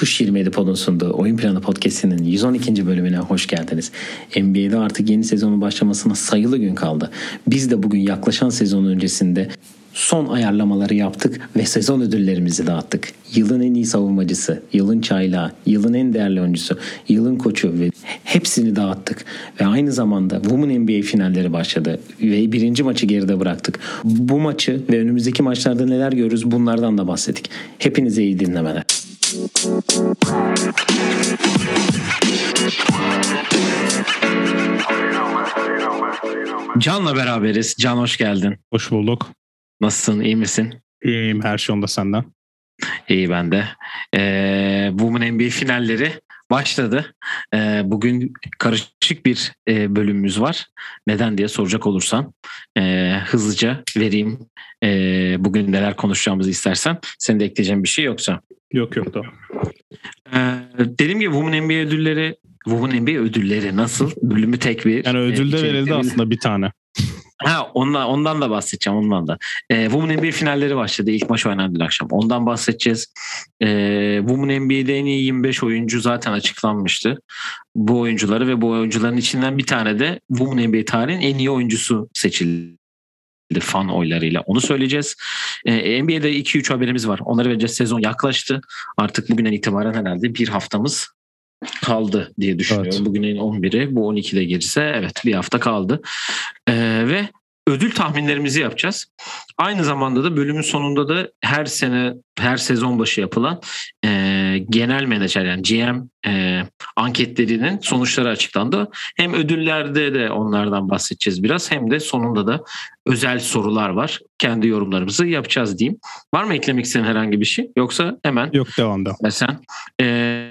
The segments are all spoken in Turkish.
Tuş 27 Pod'un sunduğu Oyun Planı Podcast'inin 112. bölümüne hoş geldiniz. NBA'de artık yeni sezonun başlamasına sayılı gün kaldı. Biz de bugün yaklaşan sezon öncesinde son ayarlamaları yaptık ve sezon ödüllerimizi dağıttık. Yılın en iyi savunmacısı, yılın çaylağı, yılın en değerli oyuncusu, yılın koçu ve hepsini dağıttık. Ve aynı zamanda Women NBA finalleri başladı ve birinci maçı geride bıraktık. Bu maçı ve önümüzdeki maçlarda neler görürüz bunlardan da bahsettik. Hepinize iyi dinlemeler. Can'la beraberiz. Can hoş geldin. Hoş bulduk. Nasılsın? İyi misin? İyiyim her şey onda senden. İyi ben de. Ee, Women NBA finalleri başladı. Ee, bugün karışık bir e, bölümümüz var. Neden diye soracak olursan e, hızlıca vereyim e, bugün neler konuşacağımızı istersen. Senin de ekleyeceğin bir şey yoksa. Yok yok da. Ee, dediğim gibi Women NBA ödülleri Women NBA ödülleri nasıl? Bölümü tek bir. Yani ödül de e, verildi aslında bir tane. Ha ondan, ondan da bahsedeceğim ondan da. Ee, Women NBA finalleri başladı. İlk maç oynandı dün akşam. Ondan bahsedeceğiz. Ee, Women NBA'de en iyi 25 oyuncu zaten açıklanmıştı. Bu oyuncuları ve bu oyuncuların içinden bir tane de Women NBA tarihin en iyi oyuncusu seçildi fan oylarıyla. Onu söyleyeceğiz. Ee, NBA'de 2-3 haberimiz var. Onları vereceğiz. Sezon yaklaştı. Artık bugünden itibaren herhalde bir haftamız kaldı diye düşünüyorum. Evet. Bugünün 11'i bu 12'de girse evet bir hafta kaldı. Ee, ve ödül tahminlerimizi yapacağız. Aynı zamanda da bölümün sonunda da her sene her sezon başı yapılan e, genel menajer yani GM e, anketlerinin sonuçları açıklandı. Hem ödüllerde de onlardan bahsedeceğiz biraz hem de sonunda da özel sorular var. Kendi yorumlarımızı yapacağız diyeyim. Var mı eklemek istediğin herhangi bir şey? Yoksa hemen Yok devamda. ve sen e,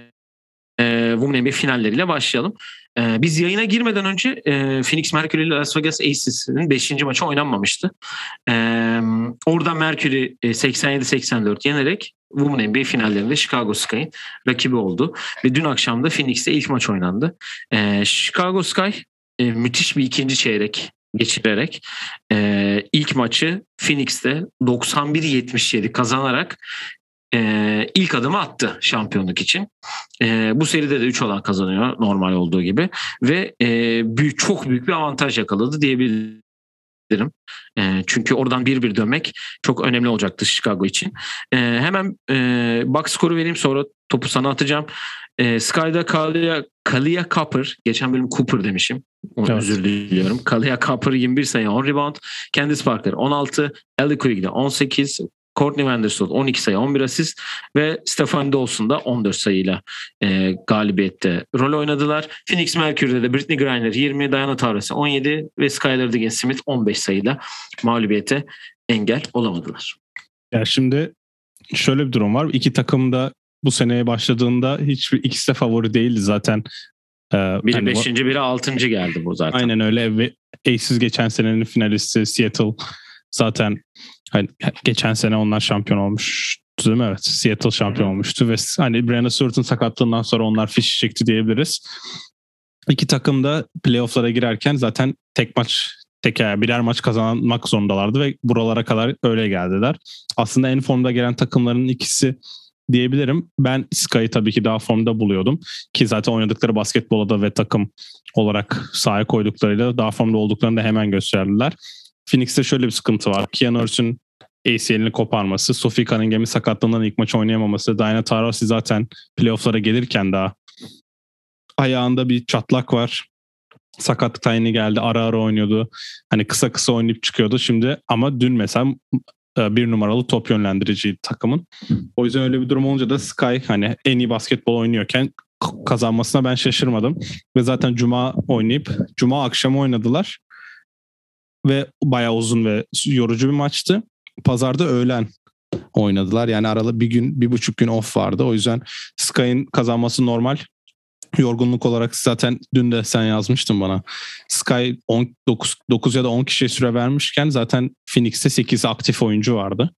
Women NBA finalleriyle başlayalım. E, biz yayına girmeden önce e, Phoenix Mercury ile Las Vegas Aces'in 5. maçı oynanmamıştı. E, orada Mercury e, 87-84 yenerek Women NBA finallerinde Chicago Sky'in rakibi oldu. Ve dün akşam da Phoenix'te ilk maç oynandı. E, Chicago Sky e, müthiş bir ikinci çeyrek geçirerek e, ilk maçı Phoenix'te 91-77 kazanarak e, ilk adımı attı şampiyonluk için. E, bu seride de 3 olan kazanıyor normal olduğu gibi ve e, büyük çok büyük bir avantaj yakaladı diyebilirim. E, çünkü oradan bir bir dönmek çok önemli olacaktı Chicago için. E, hemen e, box skoru vereyim sonra topu sana atacağım. E, Sky'da Kalia, Kalia Cooper, geçen bölüm Cooper demişim. Onu Evet. özür diliyorum. Kalia Cooper 21 sayı 10 rebound. Candice Parker 16, Ellie Quigley 18, Courtney Vanderstool 12 sayı 11 asist ve Stefan Dawson da 14 sayıyla e, galibiyette rol oynadılar. Phoenix Mercury'de de Britney Griner 20, Diana Taurasi 17 ve Skylar Diggins Smith 15 sayıyla mağlubiyete engel olamadılar. Ya şimdi şöyle bir durum var. İki takım da bu seneye başladığında hiçbir ikisi de favori değildi zaten. Ee, Biri hani 5. biri 6. geldi bu zaten. Aynen öyle ve Aces geçen senenin finalisti Seattle zaten hani geçen sene onlar şampiyon olmuştu değil mi? Evet. Seattle şampiyon olmuştu ve hani Brandon Stewart'ın sakatlığından sonra onlar fiş çekti diyebiliriz. İki takım da playoff'lara girerken zaten tek maç tek birer maç kazanmak zorundalardı ve buralara kadar öyle geldiler. Aslında en formda gelen takımların ikisi diyebilirim. Ben Sky'ı tabii ki daha formda buluyordum. Ki zaten oynadıkları basketbola da ve takım olarak sahaya koyduklarıyla daha formda olduklarını da hemen gösterdiler. Phoenix'te şöyle bir sıkıntı var. Keanu Reeves'in ACL'ini koparması, Sophie Cunningham'in sakatlığından ilk maç oynayamaması, Diana Taurasi zaten playoff'lara gelirken daha ayağında bir çatlak var. Sakatlıktan yeni geldi. Ara ara oynuyordu. Hani kısa kısa oynayıp çıkıyordu. Şimdi ama dün mesela e, bir numaralı top yönlendirici takımın. O yüzden öyle bir durum olunca da Sky hani en iyi basketbol oynuyorken kazanmasına ben şaşırmadım. Ve zaten Cuma oynayıp Cuma akşamı oynadılar. Ve bayağı uzun ve yorucu bir maçtı. Pazarda öğlen oynadılar. Yani aralı bir gün, bir buçuk gün off vardı. O yüzden Sky'ın kazanması normal. Yorgunluk olarak zaten dün de sen yazmıştın bana. Sky 10, 9, 9 ya da 10 kişiye süre vermişken zaten Phoenix'te 8 aktif oyuncu vardı.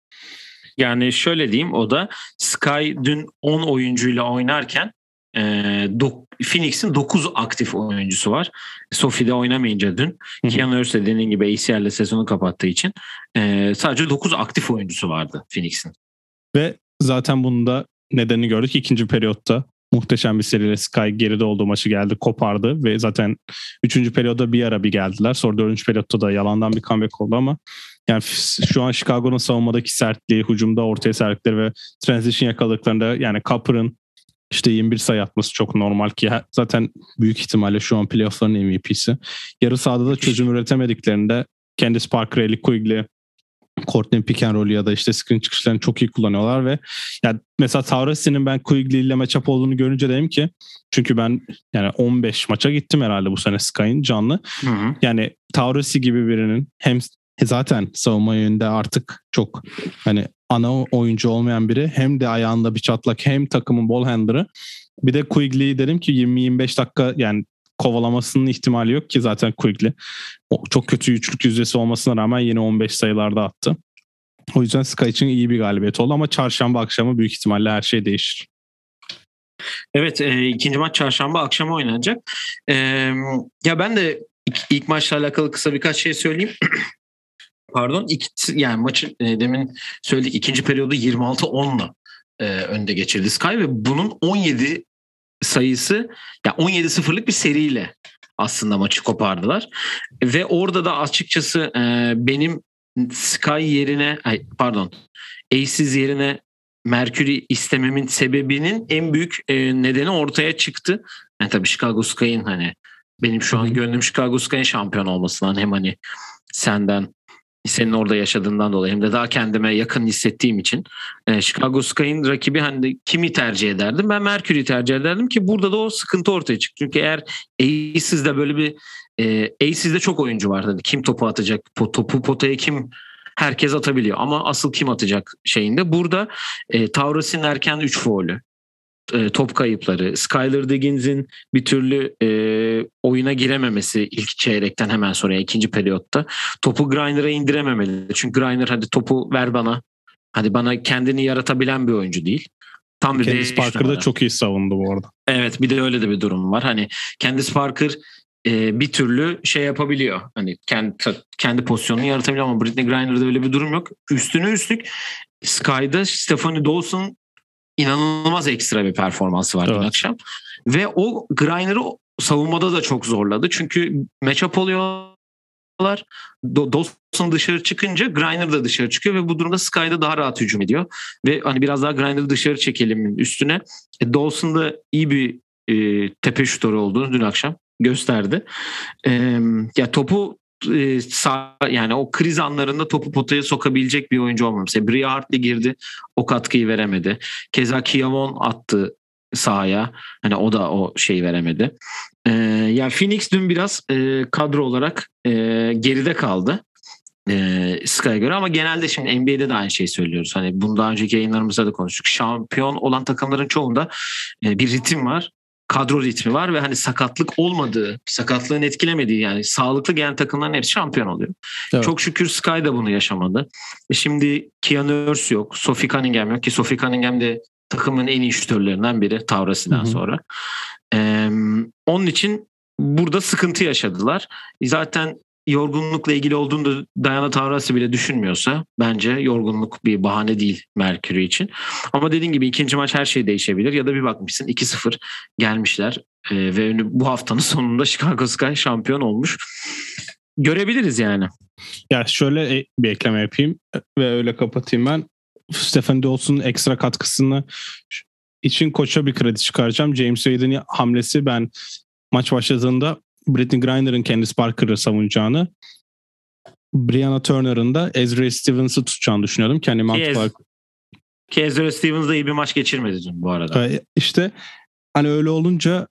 Yani şöyle diyeyim o da Sky dün 10 oyuncuyla oynarken e, dok- Phoenix'in 9 aktif oyuncusu var. Sophie'de oynamayınca dün. Keanu Reeves de dediğin gibi ACL'le sezonu kapattığı için e, sadece 9 aktif oyuncusu vardı Phoenix'in. Ve zaten bunu da nedenini gördük. İkinci periyotta muhteşem bir seriyle Sky geride olduğu maçı geldi, kopardı ve zaten üçüncü periyoda bir ara bir geldiler. Sonra dördüncü periyotta da yalandan bir comeback oldu ama yani şu an Chicago'nun savunmadaki sertliği, hücumda ortaya serdikleri ve transition yakaladıklarında yani Copper'ın işte 21 sayı atması çok normal ki zaten büyük ihtimalle şu an playoff'ların MVP'si. Yarı sahada da çözüm üretemediklerinde Candice Parker, Ellie Quigley, Courtney pick and roll ya da işte screen çıkışlarını çok iyi kullanıyorlar ve yani mesela Taurasi'nin ben Quigley ile matchup olduğunu görünce dedim ki çünkü ben yani 15 maça gittim herhalde bu sene Sky'ın canlı. Hı hı. Yani Taurasi gibi birinin hem zaten savunma yönünde artık çok hani ana oyuncu olmayan biri hem de ayağında bir çatlak hem takımın ball handler'ı bir de Quigley dedim ki 20-25 dakika yani kovalamasının ihtimali yok ki zaten Quigley. O, çok kötü üçlük yüzdesi olmasına rağmen yine 15 sayılarda attı. O yüzden Sky için iyi bir galibiyet oldu ama çarşamba akşamı büyük ihtimalle her şey değişir. Evet e, ikinci maç çarşamba akşamı oynanacak. E, ya ben de ilk, ilk maçla alakalı kısa birkaç şey söyleyeyim. Pardon ilk, yani maçı e, demin söyledik ikinci periyodu 26-10'la e, önde geçirdi Sky ve bunun 17 sayısı ya 17-0'lık bir seriyle aslında maçı kopardılar. Ve orada da açıkçası e, benim Sky yerine ay, pardon Aces yerine Mercury istememin sebebinin en büyük e, nedeni ortaya çıktı. Yani tabii Chicago Sky'ın hani benim şu an gönlüm Chicago Sky'ın şampiyon olmasından hem hani senden senin orada yaşadığından dolayı hem de daha kendime yakın hissettiğim için e, Chicago Sky'ın rakibi hani kimi tercih ederdim? Ben Mercury'yi tercih ederdim ki burada da o sıkıntı ortaya çıktı. Çünkü eğer Aces'de böyle bir e, Aces'de çok oyuncu var. Hani kim topu atacak? Topu potaya kim herkes atabiliyor ama asıl kim atacak şeyinde. Burada e, Taurus'un erken 3 foul'ü, top kayıpları, Skyler Diggins'in bir türlü e, oyuna girememesi ilk çeyrekten hemen sonra ikinci periyotta. Topu Griner'a indirememeli. Çünkü Griner hadi topu ver bana. Hadi bana kendini yaratabilen bir oyuncu değil. Tam bir Candice Parker da çok iyi savundu bu arada. Evet bir de öyle de bir durum var. Hani Candice Parker e, bir türlü şey yapabiliyor. Hani kendi kendi pozisyonunu yaratabiliyor ama Britney Griner'da öyle bir durum yok. Üstüne üstlük Sky'da Stephanie Dawson inanılmaz ekstra bir performansı var evet. dün akşam. Ve o Griner'ı savunmada da çok zorladı. Çünkü matchup oluyorlar. Dawson dışarı çıkınca Griner da dışarı çıkıyor ve bu durumda Sky'da daha rahat hücum ediyor. Ve hani biraz daha Griner'ı dışarı çekelim üstüne. E, Dawson da iyi bir e, tepe şutörü olduğunu dün akşam gösterdi. E, ya topu e, sağ, yani o kriz anlarında topu potaya sokabilecek bir oyuncu olmamış. Mesela Bria Hartley girdi o katkıyı veremedi. Keza Kiyamon attı sahaya. Hani o da o şeyi veremedi. Ee, yani Phoenix dün biraz e, kadro olarak e, geride kaldı. E, Sky'a göre ama genelde şimdi NBA'de de aynı şeyi söylüyoruz. Hani bunu daha önceki yayınlarımızda da konuştuk. Şampiyon olan takımların çoğunda e, bir ritim var kadro ritmi var ve hani sakatlık olmadığı, sakatlığın etkilemediği yani sağlıklı gelen takımların hepsi şampiyon oluyor. Evet. Çok şükür Sky da bunu yaşamadı. E şimdi Kian Nurse yok, Sophie Cunningham yok ki Sophie Cunningham de takımın en iyi şütörlerinden biri Taurasi'den sonra. Ee, onun için burada sıkıntı yaşadılar. Zaten yorgunlukla ilgili olduğunu da Diana Taurasi bile düşünmüyorsa bence yorgunluk bir bahane değil Mercury için. Ama dediğin gibi ikinci maç her şey değişebilir ya da bir bakmışsın 2-0 gelmişler ee, ve bu haftanın sonunda Chicago Sky şampiyon olmuş. Görebiliriz yani. Ya şöyle e, bir ekleme yapayım ve öyle kapatayım ben. Stephen Dawson'un ekstra katkısını için koça bir kredi çıkaracağım. James Wade'in hamlesi ben maç başladığında Britney Griner'ın Candice Parker'ı savunacağını Brianna Turner'ın da Ezra Stevens'ı tutacağını düşünüyordum. Kendi mantık olarak. Ki Ezra Stevens da iyi bir maç geçirmedi dün bu arada. Ee, işte hani öyle olunca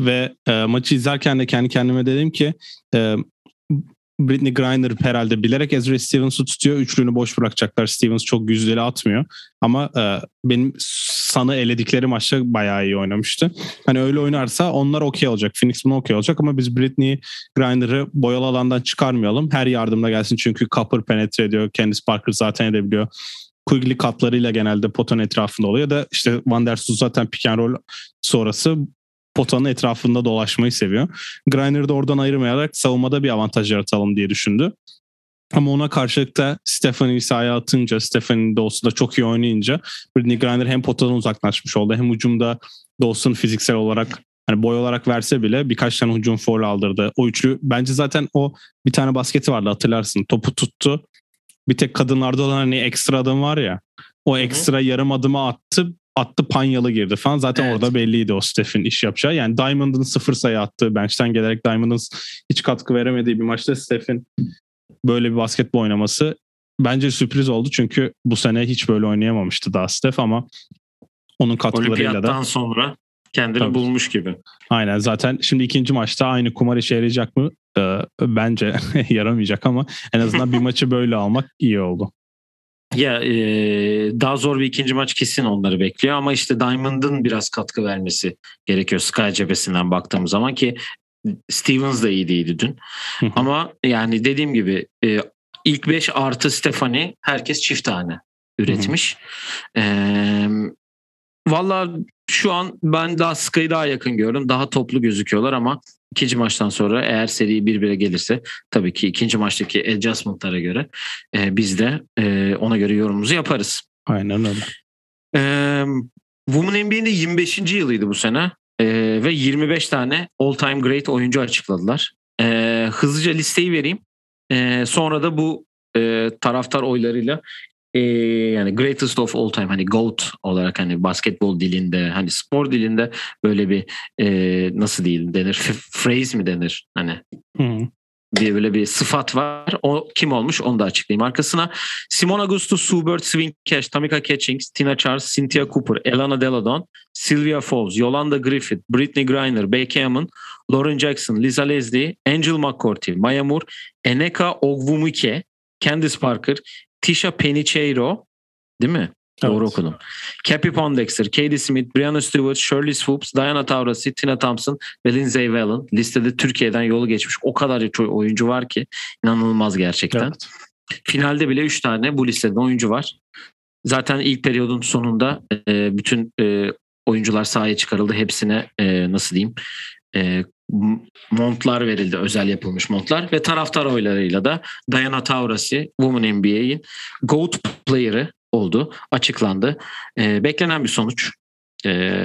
ve e, maçı izlerken de kendi kendime dedim ki e, Britney Griner herhalde bilerek Ezra Stevens'ı tutuyor. Üçlüğünü boş bırakacaklar. Stevens çok yüzdeli atmıyor. Ama e, benim San'ı eledikleri maçta bayağı iyi oynamıştı. Hani öyle oynarsa onlar okey olacak. Phoenix bunu okey olacak ama biz Britney Griner'ı boyalı alandan çıkarmayalım. Her yardımda gelsin çünkü Copper penetre ediyor. Candice Parker zaten edebiliyor. Quigley katlarıyla genelde potanın etrafında oluyor da işte Van der Sus zaten pick and roll sonrası potanın etrafında dolaşmayı seviyor. Griner de oradan ayırmayarak savunmada bir avantaj yaratalım diye düşündü. Ama ona karşılık da Stephanie'yi sahaya atınca, Stephanie Dawson'da çok iyi oynayınca Brittany Griner hem potadan uzaklaşmış oldu hem hücumda Dawson fiziksel olarak hani boy olarak verse bile birkaç tane hücum foul aldırdı. O üçlü bence zaten o bir tane basketi vardı hatırlarsın. Topu tuttu. Bir tek kadınlarda olan hani ekstra adım var ya. O ekstra yarım adımı attı. Attı panyalı girdi falan. Zaten evet. orada belliydi o Steph'in iş yapacağı. Yani Diamond'ın sıfır sayı attığı bench'ten gelerek Diamond'ın hiç katkı veremediği bir maçta Steph'in böyle bir basketbol oynaması bence sürpriz oldu. Çünkü bu sene hiç böyle oynayamamıştı daha Steph ama onun katkılarıyla da. sonra kendini Tabii. bulmuş gibi. Aynen zaten şimdi ikinci maçta aynı kumar işe yarayacak mı? Ee, bence yaramayacak ama en azından bir maçı böyle almak iyi oldu. Ya e, daha zor bir ikinci maç kesin onları bekliyor ama işte Diamond'ın biraz katkı vermesi gerekiyor Sky cephesinden baktığımız zaman ki Stevens da iyi değildi dün. ama yani dediğim gibi e, ilk 5 artı Stefani herkes çift tane üretmiş. E, Valla şu an ben daha Sky'ı daha yakın gördüm. Daha toplu gözüküyorlar ama ikinci maçtan sonra eğer seri bir bire gelirse tabii ki ikinci maçtaki adjustment'lara göre e, biz de e, ona göre yorumumuzu yaparız. Aynen öyle. E, Women NBA'nin 25. yılıydı bu sene e, ve 25 tane all time great oyuncu açıkladılar. E, hızlıca listeyi vereyim. E, sonra da bu e, taraftar oylarıyla e, yani greatest of all time hani GOAT olarak hani basketbol dilinde hani spor dilinde böyle bir e, nasıl diyeyim denir phrase mi denir hani hmm. bir böyle bir sıfat var. O kim olmuş onu da açıklayayım. Arkasına Simon Augusto, Subert, Swing Cash, Tamika Catchings, Tina Charles, Cynthia Cooper, Elana Deladon, Sylvia Fowles, Yolanda Griffith, Britney Griner, Becky Hammond, Lauren Jackson, Lisa Leslie, Angel McCourty, Maya Moore, Eneka Ogwumike, Candice Parker, Tisha Penicheiro değil mi? Evet. Doğru okudum. Cappy Pondexter, Katie Smith, Brianna Stewart, Shirley Swoops, Diana Taurasi, Tina Thompson ve Lindsay Whalen. Listede Türkiye'den yolu geçmiş o kadar oyuncu var ki inanılmaz gerçekten. Evet. Finalde bile 3 tane bu listede oyuncu var. Zaten ilk periyodun sonunda e, bütün e, oyuncular sahaya çıkarıldı. Hepsine e, nasıl diyeyim montlar verildi. Özel yapılmış montlar ve taraftar oylarıyla da Diana Taurasi Women NBA'in GOAT player'ı oldu. Açıklandı. E, beklenen bir sonuç. E,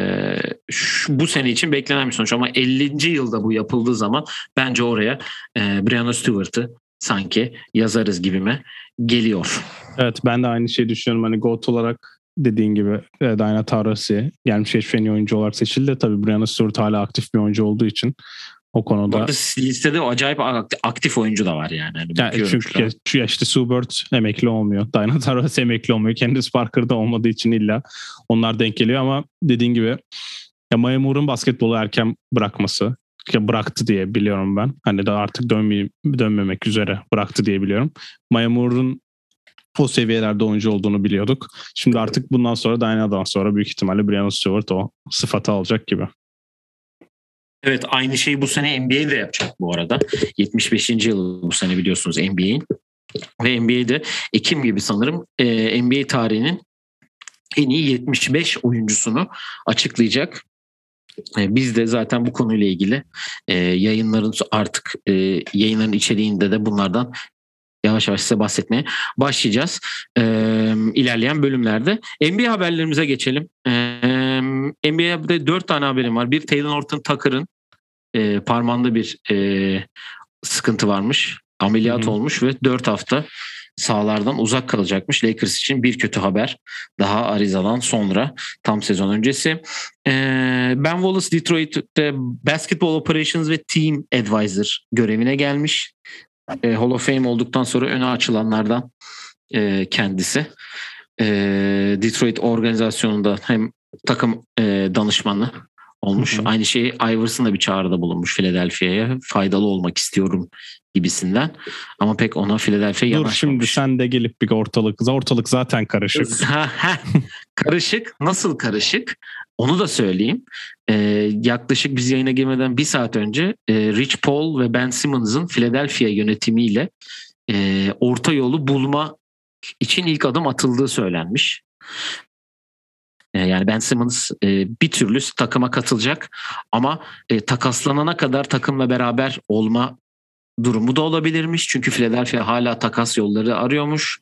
şu, bu sene için beklenen bir sonuç ama 50. yılda bu yapıldığı zaman bence oraya e, Brianna Stewart'ı sanki yazarız gibime geliyor. Evet ben de aynı şeyi düşünüyorum. Hani GOAT olarak dediğin gibi e, Diana Taurasi gelmiş geçmiş en iyi oyuncu olarak seçildi. Tabii Brianna Stewart hala aktif bir oyuncu olduğu için o konuda. Burada listede acayip aktif oyuncu da var yani. yani, yani çünkü ya, işte Subert emekli olmuyor. Diana Taurasi emekli olmuyor. Candice Parker da olmadığı için illa onlar denk geliyor ama dediğin gibi ya Maya Moore'un basketbolu erken bırakması ya bıraktı diye biliyorum ben. Hani daha artık dönmeyeyim, dönmemek üzere bıraktı diye biliyorum. Maya Moore'un o seviyelerde oyuncu olduğunu biliyorduk. Şimdi artık bundan sonra Diana'dan sonra büyük ihtimalle Brianna Stewart o sıfatı alacak gibi. Evet aynı şeyi bu sene NBA'de yapacak bu arada. 75. yıl bu sene biliyorsunuz NBA'in. Ve NBA'de Ekim gibi sanırım e, NBA tarihinin en iyi 75 oyuncusunu açıklayacak. E, biz de zaten bu konuyla ilgili e, yayınların artık e, yayınların içeriğinde de bunlardan yavaş yavaş size bahsetmeye başlayacağız e, ilerleyen bölümlerde. NBA haberlerimize geçelim. E, NBA'de dört tane haberim var. Bir Taylor Norton Tucker'ın e, parmağında bir e, sıkıntı varmış. Ameliyat Hı-hı. olmuş ve dört hafta sahalardan uzak kalacakmış. Lakers için bir kötü haber. Daha Ariza'dan sonra tam sezon öncesi. Ee, ben Wallace Detroit'te Basketball Operations ve Team Advisor görevine gelmiş e, Hall of Fame olduktan sonra öne açılanlardan e, kendisi. E, Detroit organizasyonunda hem takım e, danışmanı olmuş. Hı hı. Aynı şeyi Iverson da bir çağrıda bulunmuş Philadelphia'ya. Faydalı olmak istiyorum gibisinden. Ama pek ona Philadelphia yanaşmamış. Dur şimdi sen de gelip bir ortalık. Ortalık zaten karışık. karışık. Nasıl karışık? Onu da söyleyeyim. Ee, yaklaşık biz yayına girmeden bir saat önce e, Rich Paul ve Ben Simmons'ın Philadelphia yönetimiyle e, orta yolu bulma için ilk adım atıldığı söylenmiş. E, yani Ben Simmons e, bir türlü takıma katılacak ama e, takaslanana kadar takımla beraber olma durumu da olabilirmiş. Çünkü Philadelphia hala takas yolları arıyormuş.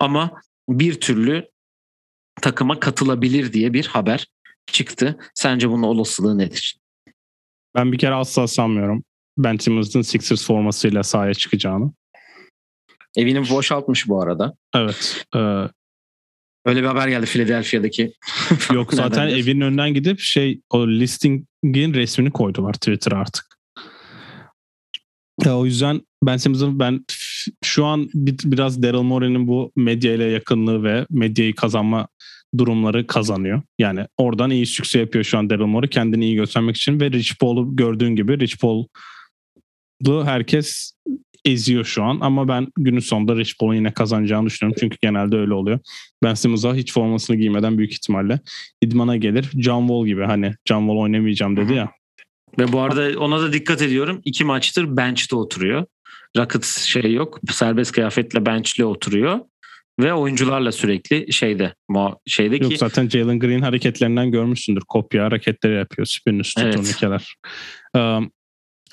Ama bir türlü takıma katılabilir diye bir haber çıktı. Sence bunun olasılığı nedir? Ben bir kere asla sanmıyorum. Ben Simmons'ın Sixers formasıyla sahaya çıkacağını. Evini boşaltmış bu arada. Evet. E, Öyle bir haber geldi Philadelphia'daki. Yok zaten evinin önünden gidip şey o listingin resmini koydular Twitter'a artık. Ya o yüzden Ben Simmons'ın ben şu an bir, biraz Daryl Morey'nin bu medya ile yakınlığı ve medyayı kazanma durumları kazanıyor. Yani oradan iyi sükse yapıyor şu an Daryl Morey kendini iyi göstermek için ve Rich Paul'u gördüğün gibi Rich Paul'u herkes eziyor şu an ama ben günün sonunda Rich Paul'un yine kazanacağını düşünüyorum. Çünkü genelde öyle oluyor. Ben Simmons'a hiç formasını giymeden büyük ihtimalle idmana gelir. John Wall gibi hani John Wall oynamayacağım dedi ya. Ve bu arada ona da dikkat ediyorum. İki maçtır bench'te oturuyor. Rocket şey yok. Serbest kıyafetle bench'le oturuyor. Ve oyuncularla sürekli şeyde şeyde Yok zaten Jalen Green hareketlerinden görmüşsündür. Kopya hareketleri yapıyor. Spin üstü evet. turnikeler. Um,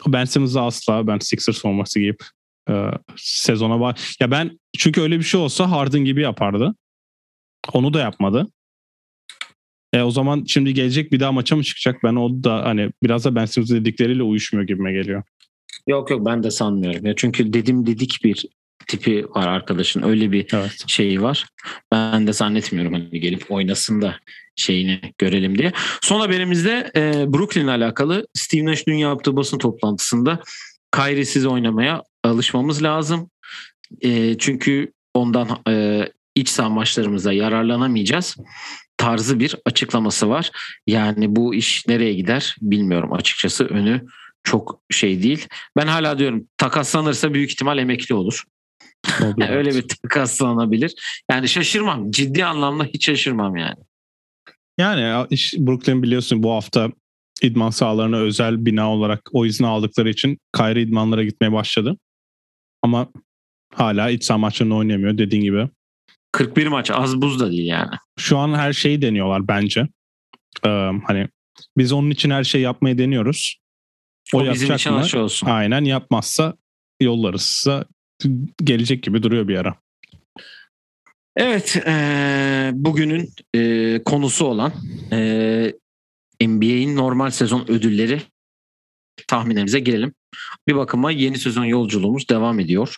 ben Simmons'a asla ben Sixers forması giyip e, sezona bak. Ya ben çünkü öyle bir şey olsa Harden gibi yapardı. Onu da yapmadı. E, o zaman şimdi gelecek bir daha maça mı çıkacak? Ben o da hani biraz da Ben Simmons dedikleriyle uyuşmuyor gibime geliyor. Yok yok ben de sanmıyorum. Ya çünkü dedim dedik bir tipi var arkadaşın. Öyle bir evet. şeyi var. Ben de zannetmiyorum hani gelip oynasın da şeyini görelim diye. Son haberimizde e, Brooklyn alakalı Steve Nash dün yaptığı basın toplantısında Kyrie'siz oynamaya alışmamız lazım. E, çünkü ondan e, iç saha maçlarımızda yararlanamayacağız tarzı bir açıklaması var. Yani bu iş nereye gider bilmiyorum açıkçası önü çok şey değil. Ben hala diyorum takaslanırsa büyük ihtimal emekli olur. yani öyle bir takaslanabilir. Yani şaşırmam. Ciddi anlamda hiç şaşırmam yani. Yani Brooklyn biliyorsun bu hafta idman sahalarına özel bina olarak o izni aldıkları için Kyrie idmanlara gitmeye başladı. Ama hala iç saha maçlarını oynayamıyor dediğin gibi. 41 maç az buz da değil yani. Şu an her şeyi deniyorlar bence. Ee, hani biz onun için her şeyi yapmayı deniyoruz. O, o bizim için mı? olsun. Aynen yapmazsa yollarızsa gelecek gibi duruyor bir ara. Evet, e, bugünün e, konusu olan e, NBA'in normal sezon ödülleri tahminlerimize gelelim. Bir bakıma yeni sezon yolculuğumuz devam ediyor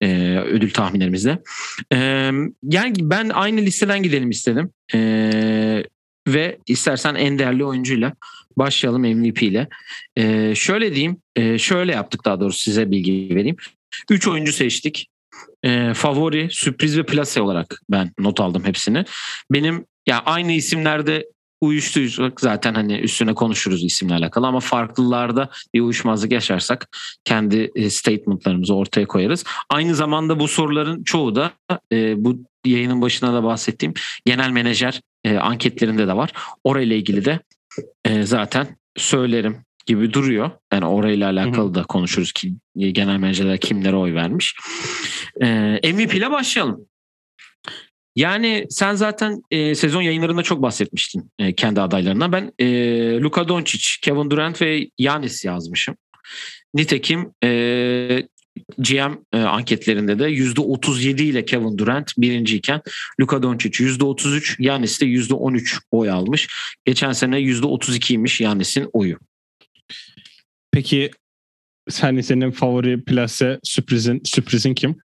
e, ödül tahminlerimizde. E, yani ben aynı listeden gidelim istedim. E, ve istersen en değerli oyuncuyla başlayalım MVP ile. E, şöyle diyeyim, e, şöyle yaptık daha doğrusu size bilgi vereyim. Üç oyuncu seçtik. E, favori, sürpriz ve plase olarak ben not aldım hepsini. Benim ya yani aynı isimlerde uyuştuysak zaten hani üstüne konuşuruz isimle alakalı ama farklılarda bir uyuşmazlık yaşarsak kendi e, statementlarımızı ortaya koyarız. Aynı zamanda bu soruların çoğu da e, bu yayının başına da bahsettiğim genel menajer e, anketlerinde de var. Orayla ilgili de e, zaten söylerim gibi duruyor. Yani orayla alakalı da konuşuruz ki genel menajerler kimlere oy vermiş. E, MVP ile başlayalım. Yani sen zaten e, sezon yayınlarında çok bahsetmiştin e, kendi adaylarından. Ben e, Luka Doncic, Kevin Durant ve Yanis yazmışım. Nitekim e, GM e, anketlerinde de %37 ile Kevin Durant birinciyken Luka Doncic %33, Yanis de %13 oy almış. Geçen sene %32'ymiş Yanis'in oyu. Peki sen senin favori plase sürprizin sürprizin kim?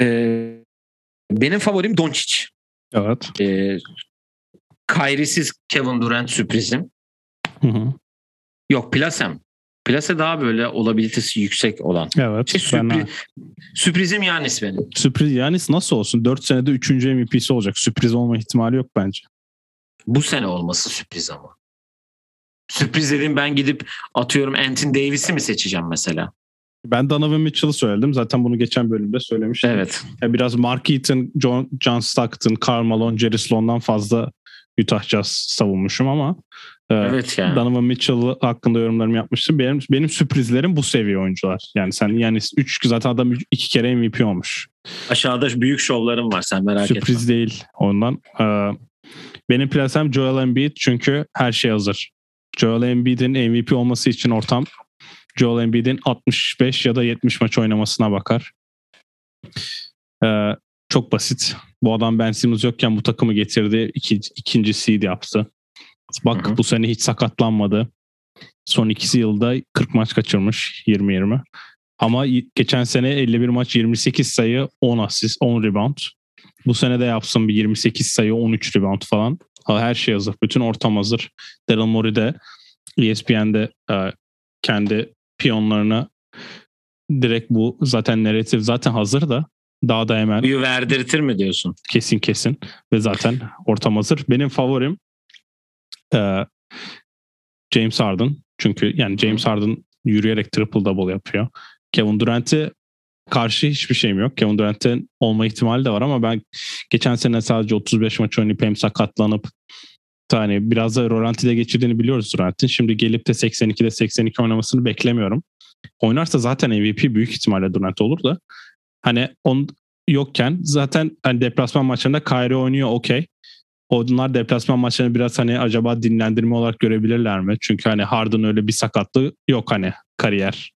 Ee, benim favorim Doncic. Evet. Ee, Kyrie'siz Kevin Durant sürprizim. Hı hı. Yok Plasem. Plase daha böyle olabilitesi yüksek olan. Evet. Şey, sürpriz, ben... Sürprizim Yanis benim. Sürpriz Yanis nasıl olsun? 4 senede 3. MVP'si olacak. Sürpriz olma ihtimali yok bence. Bu sene olması sürpriz ama. Sürpriz dedim ben gidip atıyorum Anthony Davis'i mi seçeceğim mesela? Ben Donovan Mitchell'ı söyledim. Zaten bunu geçen bölümde söylemiştim. Evet. Biraz Mark Eaton, John, John Stockton, Karl Malone, Jerry Sloan'dan fazla Utah Jazz savunmuşum ama evet yani. Donovan Mitchell hakkında yorumlarımı yapmıştım. Benim benim sürprizlerim bu seviye oyuncular. Yani sen yani 3 zaten adam iki kere MVP olmuş. Aşağıda büyük şovlarım var sen merak Sürpriz etme. Sürpriz değil ondan. Ee, benim plasem Joel Embiid çünkü her şey hazır. Joel Embiid'in MVP olması için ortam Joel Embiid'in 65 ya da 70 maç oynamasına bakar. Ee, çok basit. Bu adam Ben Simmons yokken bu takımı getirdi. İki, ikinci seed yaptı. Bak hı hı. bu sene hiç sakatlanmadı. Son ikisi yılda 40 maç kaçırmış 20-20. Ama geçen sene 51 maç 28 sayı 10 asist 10 rebound. Bu sene de yapsın bir 28 sayı 13 rebound falan. Her şey hazır. Bütün ortam hazır. Daryl Morey de ESPN'de e, kendi piyonlarına direkt bu zaten narratif zaten hazır da daha da hemen. Büyü verdirtir mi diyorsun? Kesin kesin. Ve zaten ortam hazır. Benim favorim e, James Harden. Çünkü yani James Harden yürüyerek triple double yapıyor. Kevin Durant'e karşı hiçbir şeyim yok. Kevin Durant'in olma ihtimali de var ama ben geçen sene sadece 35 maç oynayıp hem sakatlanıp hani biraz da Rolanti'de geçirdiğini biliyoruz Durant'in. Şimdi gelip de 82'de 82 oynamasını beklemiyorum. Oynarsa zaten MVP büyük ihtimalle Durant olur da hani on yokken zaten hani deplasman maçlarında Kyrie oynuyor okey. Onlar deplasman maçlarını biraz hani acaba dinlendirme olarak görebilirler mi? Çünkü hani Harden öyle bir sakatlığı yok hani kariyer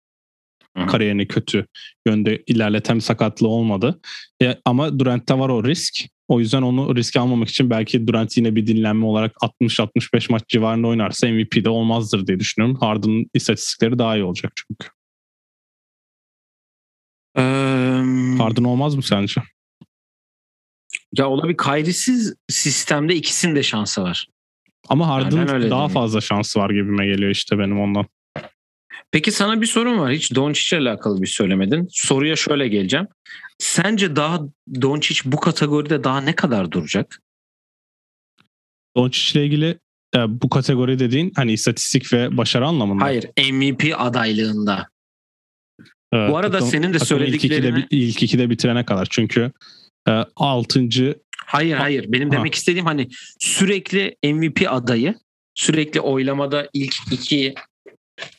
Hı. kariyerini kötü yönde ilerleten bir sakatlığı olmadı. E, ama Durant'te var o risk. O yüzden onu risk almamak için belki Durant yine bir dinlenme olarak 60-65 maç civarında oynarsa MVP de olmazdır diye düşünüyorum. Harden'ın istatistikleri daha iyi olacak çünkü. Ee, Harden olmaz mı sence? Ya olabilir. Kyrie'siz sistemde ikisinin de şansı var. Ama Harden'ın yani daha fazla şansı var gibime geliyor işte benim ondan. Peki sana bir sorum var. Hiç Doncic ile alakalı bir söylemedin. Soruya şöyle geleceğim. Sence daha Doncic bu kategoride daha ne kadar duracak? Doncic ile ilgili e, bu kategori dediğin hani istatistik ve başarı anlamında. Hayır, MVP adaylığında. Evet, bu arada takım, senin de söylediklerini... Ilk ikide, ilk ikide bitirene kadar. Çünkü e, altıncı... Hayır hayır. Benim ha. demek istediğim hani sürekli MVP adayı sürekli oylamada ilk iki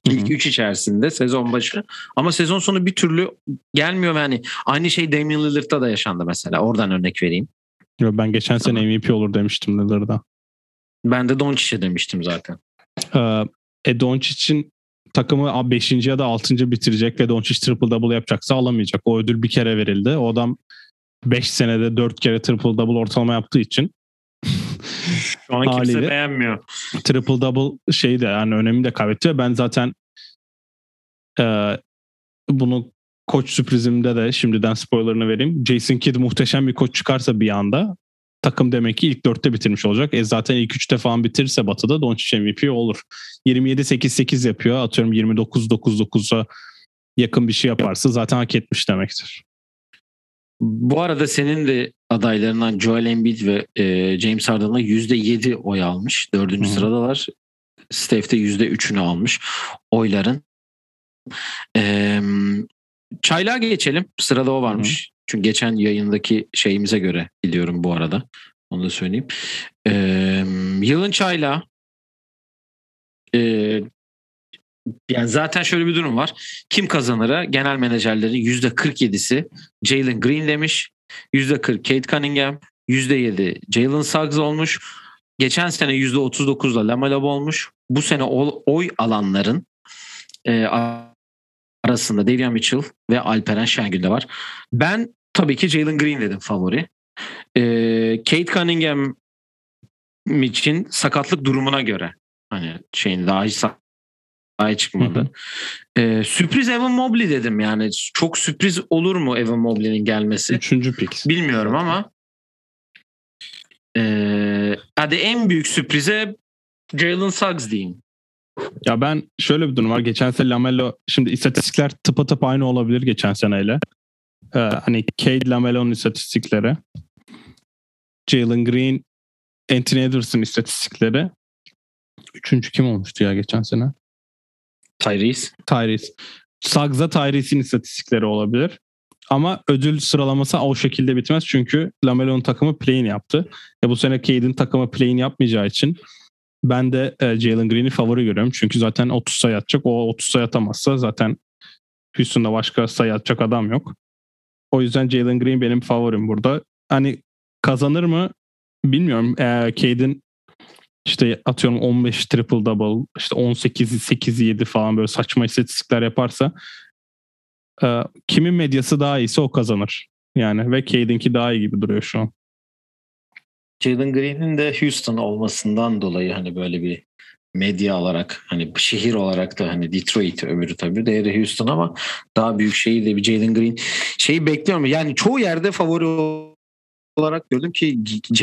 İlk üç içerisinde sezon başı. Ama sezon sonu bir türlü gelmiyor yani. Aynı şey Damian Lillard'da da yaşandı mesela. Oradan örnek vereyim. Yo, ben geçen tamam. sene MVP olur demiştim Lillard'a. Ben de Doncic'e demiştim zaten. Ee, e Doncic'in takımı 5. ya da 6. bitirecek ve Doncic triple double yapacaksa alamayacak. O ödül bir kere verildi. O adam 5 senede 4 kere triple double ortalama yaptığı için şu an kimse haliyle, beğenmiyor. Triple double şeyi de yani önemi de kaybetti. Ben zaten e, bunu koç sürprizimde de şimdiden spoilerını vereyim. Jason Kidd muhteşem bir koç çıkarsa bir anda takım demek ki ilk dörtte bitirmiş olacak. E zaten ilk üçte falan bitirirse Batı'da Doncic MVP olur. 27-8-8 yapıyor. Atıyorum 29-9-9'a yakın bir şey yaparsa zaten hak etmiş demektir. Bu arada senin de adaylarından Joel Embiid ve e, James Harden'la %7 oy almış. Dördüncü Hı-hı. sıradalar. Steph de %3'ünü almış oyların. E, çaylığa geçelim. Sırada o varmış. Hı-hı. Çünkü geçen yayındaki şeyimize göre biliyorum bu arada. Onu da söyleyeyim. E, yılın çaylağı e, yani zaten şöyle bir durum var. Kim kazanır'a genel menajerlerin %47'si Jalen Green demiş. %40 Kate Cunningham. %7 Jalen Suggs olmuş. Geçen sene %39'da Lamelo olmuş. Bu sene oy alanların e, arasında Davion Mitchell ve Alperen Şengün de var. Ben tabii ki Jalen Green dedim favori. E, Kate Cunningham için sakatlık durumuna göre hani şeyin daha hiç ay çıkmadı. Ee, sürpriz Evan Mobley dedim yani. Çok sürpriz olur mu Evan Mobley'nin gelmesi? Üçüncü pick. Bilmiyorum ama ee, hadi en büyük sürprize Jalen Suggs diyeyim. Ya ben şöyle bir durum var. Geçen sene Lamelo şimdi istatistikler tıpatıp aynı olabilir geçen seneyle. Ee, hani Cade Lamelo'nun istatistikleri. Jalen Green, Anthony Edwards'ın istatistikleri. Üçüncü kim olmuştu ya geçen sene? Tyrese. Tyrese. Suggs'a Tyrese'in istatistikleri olabilir. Ama ödül sıralaması o şekilde bitmez. Çünkü Lamelo'nun takımı play'in yaptı. E bu sene Cade'in takımı play'in yapmayacağı için ben de e, Jalen Green'i favori görüyorum. Çünkü zaten 30 sayı atacak. O 30 sayı atamazsa zaten Houston'da başka sayı atacak adam yok. O yüzden Jalen Green benim favorim burada. Hani kazanır mı bilmiyorum. E, Cade'in işte atıyorum 15 triple double işte 18 8 7 falan böyle saçma istatistikler yaparsa e, kimin medyası daha iyiyse o kazanır. Yani ve Cade'inki daha iyi gibi duruyor şu an. Jalen Green'in de Houston olmasından dolayı hani böyle bir medya olarak hani şehir olarak da hani Detroit öbürü tabii değeri Houston ama daha büyük şehir de bir Jalen Green şeyi bekliyorum. Yani çoğu yerde favori olarak gördüm ki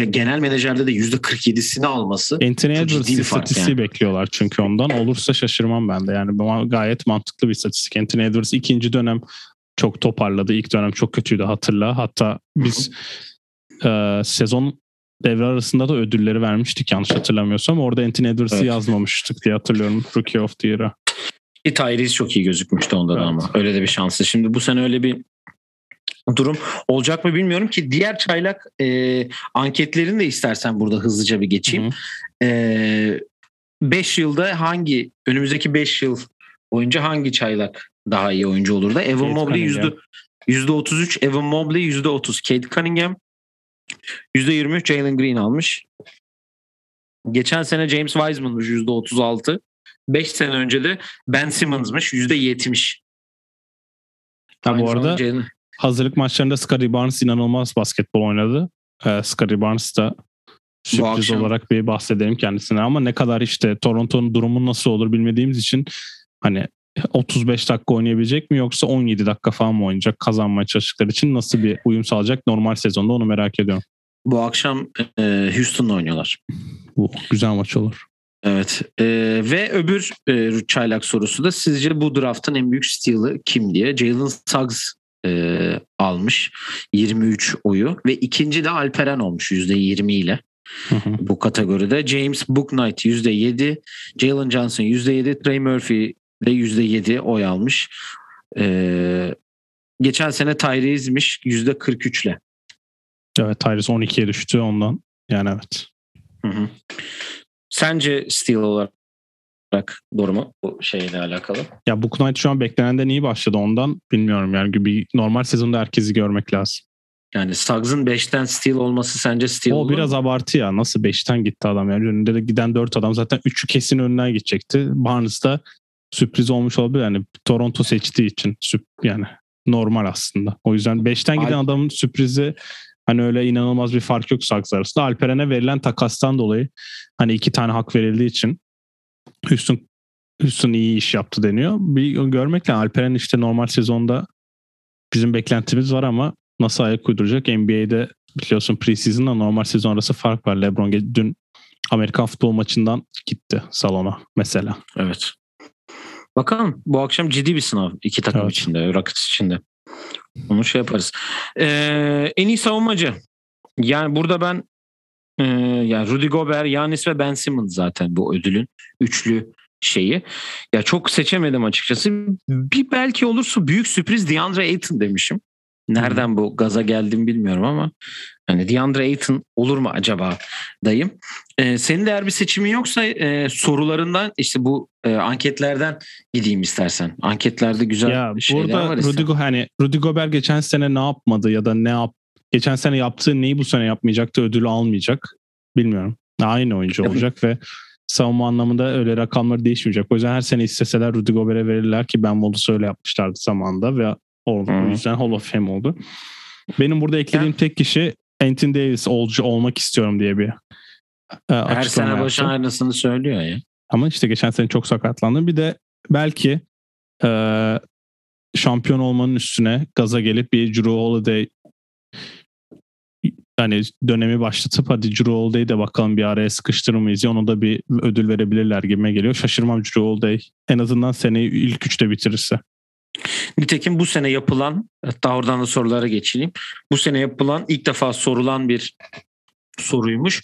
genel menajerde de %47'sini alması Anthony Edwards istatistiği yani. bekliyorlar çünkü ondan. Olursa şaşırmam ben de. Yani gayet mantıklı bir istatistik. Anthony Edwards ikinci dönem çok toparladı. İlk dönem çok kötüydü hatırla. Hatta biz e, sezon devre arasında da ödülleri vermiştik yanlış hatırlamıyorsam. Orada Anthony Edwards'ı evet. yazmamıştık diye hatırlıyorum Rookie of the Year'a. Tyrese çok iyi gözükmüştü onda evet. ama. Öyle de bir şansı. Şimdi bu sene öyle bir durum olacak mı bilmiyorum ki diğer çaylak e, anketlerini de istersen burada hızlıca bir geçeyim. 5 e, yılda hangi önümüzdeki 5 yıl boyunca hangi çaylak daha iyi oyuncu olurdu? Evan Mobley yüzde 33, Evan Mobley %30, Kate Cunningham %23 Jalen Green almış. Geçen sene James Wiseman'mış %36. 5 sene önce de Ben Simmons'mış %70. Ha, bu arada Jalen... hazırlık maçlarında Scottie Barnes inanılmaz basketbol oynadı. Ee, Scottie Barnes da sürpriz olarak bir bahsedelim kendisine ama ne kadar işte Toronto'nun durumu nasıl olur bilmediğimiz için hani 35 dakika oynayabilecek mi yoksa 17 dakika falan mı oynayacak kazanmaya çalıştıkları için nasıl bir uyum sağlayacak normal sezonda onu merak ediyorum. Bu akşam e, Houston'la oynuyorlar. Bu güzel maç olur. Evet e, ve öbür e, çaylak sorusu da sizce bu draftın en büyük steal'ı kim diye. Jalen Suggs e, almış 23 oyu ve ikinci de Alperen olmuş %20 ile. Hı hı. Bu kategoride James Booknight %7, Jalen Johnson %7, Trey Murphy de %7 oy almış. Ee, geçen sene Tyrese'miş %43 ile. Evet Tyrese 12'ye düştü ondan. Yani evet. Hı hı. Sence Steel olarak doğru mu bu şeyle alakalı? Ya bu Knight şu an beklenenden iyi başladı ondan bilmiyorum yani bir normal sezonda herkesi görmek lazım. Yani Suggs'ın 5'ten Steel olması sence Steel O biraz mu? abartı ya. Nasıl 5'ten gitti adam yani. Önünde de giden 4 adam zaten 3'ü kesin önünden gidecekti. Barnes da sürpriz olmuş olabilir. Yani Toronto seçtiği için yani normal aslında. O yüzden 5'ten giden Al- adamın sürprizi hani öyle inanılmaz bir fark yok Suggs arasında. Alperen'e verilen takastan dolayı hani iki tane hak verildiği için Houston, Houston iyi iş yaptı deniyor. Bir görmekle Alperen işte normal sezonda bizim beklentimiz var ama nasıl ayak uyduracak? NBA'de biliyorsun preseason'la normal sezon arası fark var. LeBron dün Amerikan futbol maçından gitti salona mesela. Evet. Bakalım bu akşam ciddi bir sınav iki takım evet. içinde, Rockets içinde. Onu şey yaparız. Ee, en iyi savunmacı. Yani burada ben e, yani Rudy Gobert, Yanis ve Ben Simmons zaten bu ödülün üçlü şeyi. Ya çok seçemedim açıkçası. Bir belki olursa büyük sürpriz DeAndre Ayton demişim. Nereden bu gaza geldim bilmiyorum ama hani DeAndre Ayton olur mu acaba dayım. Ee, senin de eğer bir seçimin yoksa e, sorularından işte bu e, anketlerden gideyim istersen. Anketlerde güzel ya, şeyler burada var. Rudy, hani Rudy Gobert geçen sene ne yapmadı ya da ne yap geçen sene yaptığı neyi bu sene yapmayacaktı ödülü almayacak. Bilmiyorum. Aynı oyuncu olacak ve savunma anlamında öyle rakamları değişmeyecek. O yüzden her sene isteseler Rudy Gobert'e verirler ki Ben Wallace öyle yapmışlardı zamanında ve oldu. O yüzden Hall of Fame oldu. Benim burada eklediğim tek kişi Anthony Davis olcu olmak istiyorum diye bir e, Her sene başı aynısını söylüyor ya. Ama işte geçen sene çok sakatlandı. Bir de belki e, şampiyon olmanın üstüne gaza gelip bir Drew Holiday yani dönemi başlatıp hadi Drew Holiday'i de bakalım bir araya sıkıştırır mıyız ya ona da bir ödül verebilirler gibime geliyor. Şaşırmam Drew Holiday en azından seneyi ilk üçte bitirirse. Nitekim bu sene yapılan hatta oradan da sorulara geçeyim. Bu sene yapılan ilk defa sorulan bir soruymuş.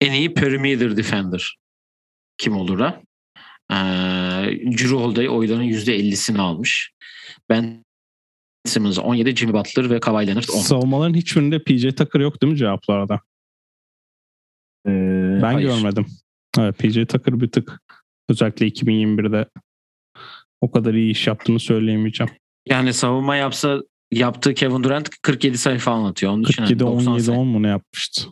En iyi perimeter defender kim olur ha? Ee, Drew Holiday oyların %50'sini almış. Ben Simmons 17, Jimmy Butler ve Kawhi Leonard 10. Savunmaların hiçbirinde PJ Tucker yok değil mi cevaplarda? Ee, ben hayır. görmedim. Evet, PJ Tucker bir tık özellikle 2021'de o kadar iyi iş yaptığını söyleyemeyeceğim. Yani savunma yapsa yaptığı Kevin Durant 47 sayfa anlatıyor. Onun 47 17 10 mu ne yapmıştı?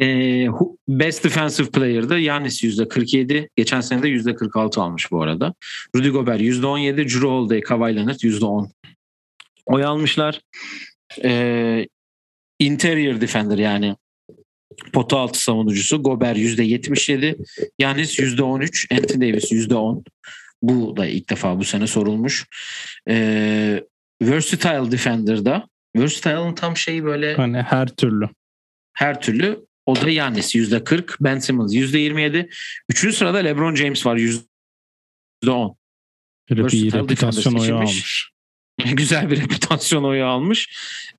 Ee, best Defensive Player'da Yanis %47. Geçen sene de %46 almış bu arada. Rudy Gobert %17. Drew Holiday, Kawhi Leonard %10. Oy almışlar. Ee, interior Defender yani pota altı savunucusu Gobert %77. Yanis %13. Anthony Davis %10. Bu da ilk defa bu sene sorulmuş. Ee, versatile Defender'da Versatile'ın tam şeyi böyle hani her türlü her türlü o da Yannis %40, Ben Simmons %27. Üçüncü sırada LeBron James var %10. Bir reputasyon oyu almış. Güzel bir reputasyon oyu almış.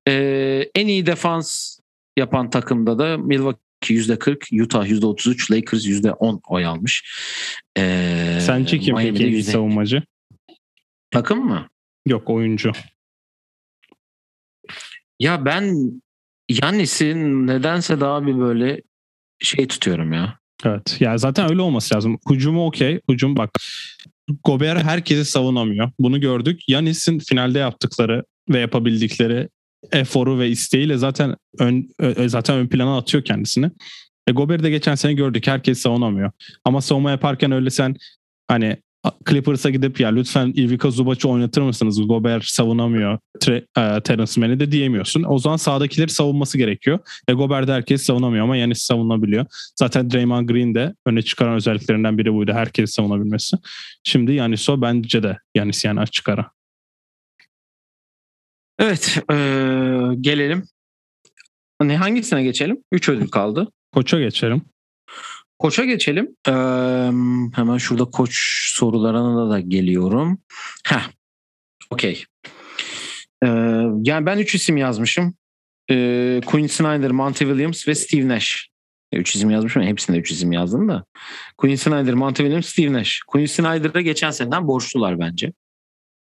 Ee, en iyi defans yapan takımda da Milwaukee %40, Utah %33, Lakers %10 oy almış. Ee, Sence kim Miami'de peki %... savunmacı? Takım mı? Yok oyuncu. Ya ben Yannis'in nedense daha bir böyle şey tutuyorum ya. Evet. Ya zaten öyle olması lazım. Hücumu okey. Hücum bak. Gobert herkesi savunamıyor. Bunu gördük. Yanis'in finalde yaptıkları ve yapabildikleri eforu ve isteğiyle zaten ön zaten ön plana atıyor kendisini. E Gobert'i de geçen sene gördük. Herkes savunamıyor. Ama savunma yaparken öyle sen hani Clippers'a gidip ya lütfen Ivica Zubac'ı oynatır mısınız? Gobert savunamıyor. Tre, e, Terence Mann'i de diyemiyorsun. O zaman sağdakileri savunması gerekiyor. E Gobert herkes savunamıyor ama Yanis savunabiliyor. Zaten Draymond Green de öne çıkaran özelliklerinden biri buydu. Herkes savunabilmesi. Şimdi Yanis o bence de Yanis yani açık ara. Evet. Ee, gelelim. Ne hangisine geçelim? 3 ödül kaldı. Koça geçelim. Koç'a geçelim. Ee, hemen şurada koç sorularına da geliyorum. Heh. Okey. Ee, yani ben üç isim yazmışım. Ee, Quinn Snyder, Monty Williams ve Steve Nash. Üç isim yazmışım. Hepsinde üç isim yazdım da. Quinn Snyder, Monty Williams, Steve Nash. Quinn Snyder'da geçen seneden borçlular bence.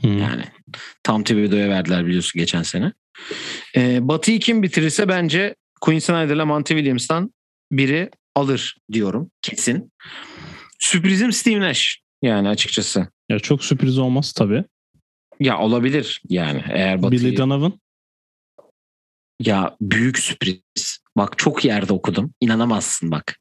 Hmm. Yani tam TV'ye verdiler biliyorsun geçen sene. Ee, Batı'yı kim bitirirse bence Quinn Snyder'la Monty Williams'tan biri alır diyorum kesin. Sürprizim Steve Nash yani açıkçası. Ya çok sürpriz olmaz tabii. Ya olabilir yani eğer Batı'yı... Billy Donovan? Ya büyük sürpriz. Bak çok yerde okudum. İnanamazsın bak.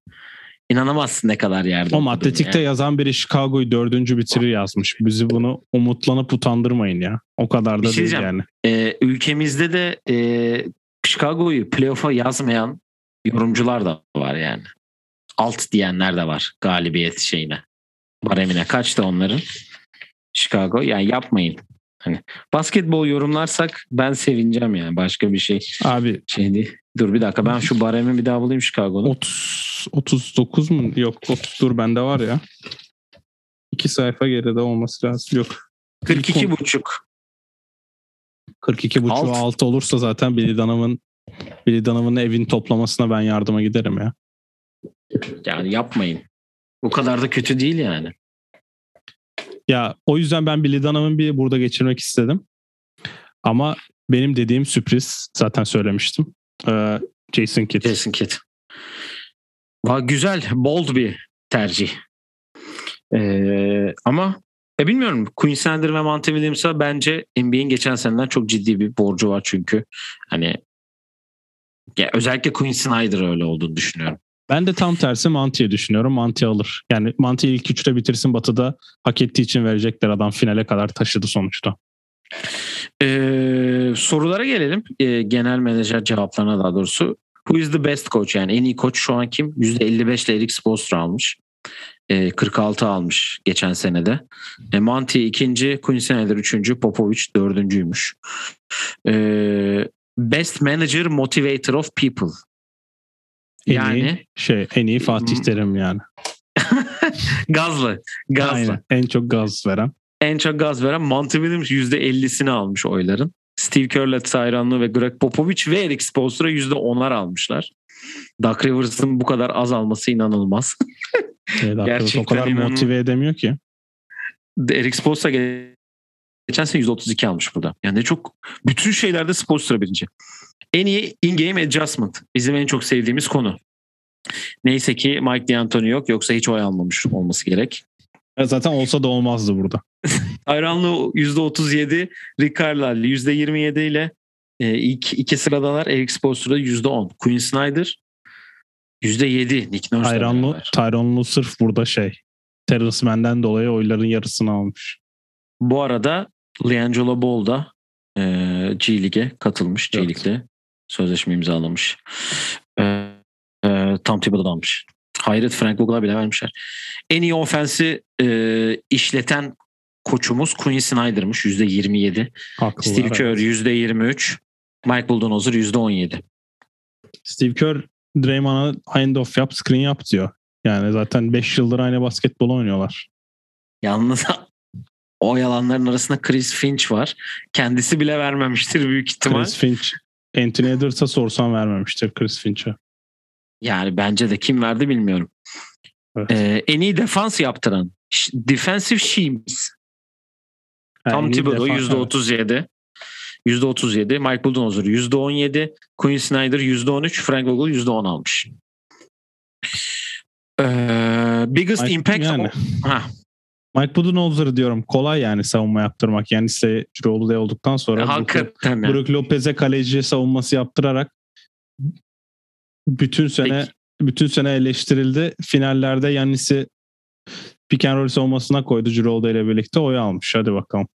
İnanamazsın ne kadar yerde Ama Atletik'te yani. yazan biri Chicago'yu dördüncü bitiri yazmış. Bizi bunu umutlanıp utandırmayın ya. O kadar da şey değil yani. E, ülkemizde de e, Chicago'yu playoff'a yazmayan yorumcular da var yani alt diyenler de var galibiyet şeyine. Baremine kaçtı onların? Chicago. Yani yapmayın. Hani basketbol yorumlarsak ben sevineceğim yani başka bir şey. Abi şey değil. Dur bir dakika ben şu baremi bir daha bulayım Chicago'da. 30 39 mu? Yok 30 dur bende var ya. İki sayfa geride olması lazım. Yok. 42 buçuk. 42 buçuk alt. altı olursa zaten Billy Donovan'ın Billy Donovan'ın evin toplamasına ben yardıma giderim ya. Yani yapmayın. Bu kadar da kötü değil yani. Ya o yüzden ben Billy Dunham'ın bir burada geçirmek istedim. Ama benim dediğim sürpriz zaten söylemiştim. Ee, Jason Kidd. Jason Kidd. Va güzel, bold bir tercih. Ee, ama e bilmiyorum. Quinn Snyder ve Monty Williams'a bence NBA'in geçen seneden çok ciddi bir borcu var çünkü hani ya özellikle Quinn Snyder öyle olduğunu düşünüyorum. Ben de tam tersi Manti'ye düşünüyorum. Manti alır. Yani Manti ilk üçte bitirsin Batı'da hak ettiği için verecekler adam finale kadar taşıdı sonuçta. Ee, sorulara gelelim. Ee, genel menajer cevaplarına daha doğrusu. Who is the best coach yani en iyi koç şu an kim? %55 ile Eric Spoelstra almış. Ee, 46 almış geçen senede. E, Manti ikinci, Quinn Snyder üçüncü, Popovic dördüncüymüş. Ee, best Manager Motivator of People. En yani iyi, şey en iyi Fatih Terim yani. gazlı. Gazlı. Aynen, en çok gaz veren. En çok gaz veren Monty Williams %50'sini almış oyların. Steve Kerr, hayranlığı ve Greg Popovich ve Eric Spoelstra %10'lar almışlar. Doug Rivers'ın bu kadar az alması inanılmaz. evet, Gerçekten o kadar inanılmaz. motive edemiyor ki. Eric Spoelstra geçen sene %32 almış burada. Yani çok bütün şeylerde Spoelstra birinci. En iyi in-game adjustment. Bizim en çok sevdiğimiz konu. Neyse ki Mike D'Antoni yok. Yoksa hiç oy almamış olması gerek. zaten olsa da olmazdı burada. Hayranlığı %37, Rick Carlisle %27 ile e, ilk iki sıradalar. Eric Spoelstra %10. Quinn Snyder %7 Nick Nurse'la Tyronlu. Tyronlu sırf burada şey. Terrence Mann'den dolayı oyların yarısını almış. Bu arada Leangelo Ball da e, G Lig'e katılmış. G Evet. Lig'de sözleşme imzalamış. E, e, Tom Thibodeau almış. Hayret Frank Vogel'a bile vermişler. En iyi ofensi e, işleten koçumuz Quinn Snyder'mış %27. Haklılar. Steve evet. Kerr %23. Mike Budenholzer %17. Steve Kerr Draymond'a hand off yap, screen yap diyor. Yani zaten 5 yıldır aynı basketbol oynuyorlar. Yalnız o yalanların arasında Chris Finch var. Kendisi bile vermemiştir büyük ihtimal. Chris Finch, Anthony Edwards'a sorsan vermemiştir Chris Finch'e. Yani bence de kim verdi bilmiyorum. Evet. Ee, en iyi defans yaptıran Defensive Schemes. Yani Tom Thibodeau defans- evet. %37. %37. Mike Budenholzer %17. Quinn Snyder %13. Frank Vogel %10 almış. Ee, biggest Mike- impact yani. Ha, Mike Budenholzer'ı diyorum kolay yani savunma yaptırmak. Yani ise Cirolde olduktan sonra Brook, hakikaten. ya. Brook Lopez'e kaleci savunması yaptırarak bütün sene Peki. bütün sene eleştirildi. Finallerde Yannis'i pick and roll savunmasına koydu Cirolde ile birlikte oy almış. Hadi bakalım.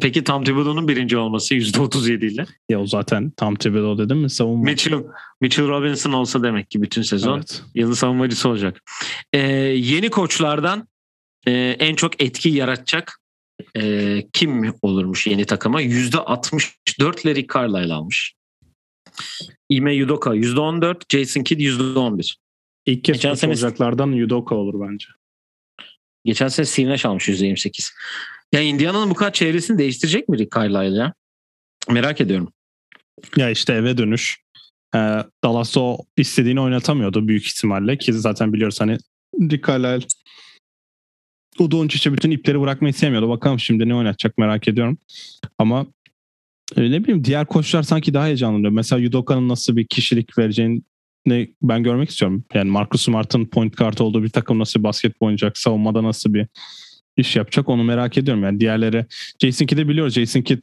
Peki Tom Thibodeau'nun birinci olması %37 ile. Ya o zaten tam Thibodeau dedim mi savunma. Mitchell, Mitchell Robinson olsa demek ki bütün sezon Evet. yılın savunmacısı olacak. Ee, yeni koçlardan e, en çok etki yaratacak e, kim olurmuş yeni takıma? %64 Larry Carlisle almış. Ime Udoka %14, Jason Kidd %11. İlk kez Geçen sene- olacaklardan Udoka olur bence. Geçen sene Steve Nash almış %28. Ya Indiana'nın bu kadar çevresini değiştirecek mi Rick Carlisle ya? Merak ediyorum. Ya işte eve dönüş. Ee, Dallas o istediğini oynatamıyordu büyük ihtimalle ki zaten biliyoruz hani Rick Carlisle o Doncic'e bütün ipleri bırakmayı sevmiyordu. Bakalım şimdi ne oynatacak merak ediyorum. Ama e, ne bileyim diğer koçlar sanki daha heyecanlanıyor. Mesela Udoka'nın nasıl bir kişilik vereceğini ben görmek istiyorum. Yani Marcus Smart'ın point guard olduğu bir takım nasıl bir basketbol oynayacak, savunmada nasıl bir iş yapacak onu merak ediyorum. Yani diğerleri Jason Kidd'i biliyoruz. Jason Kidd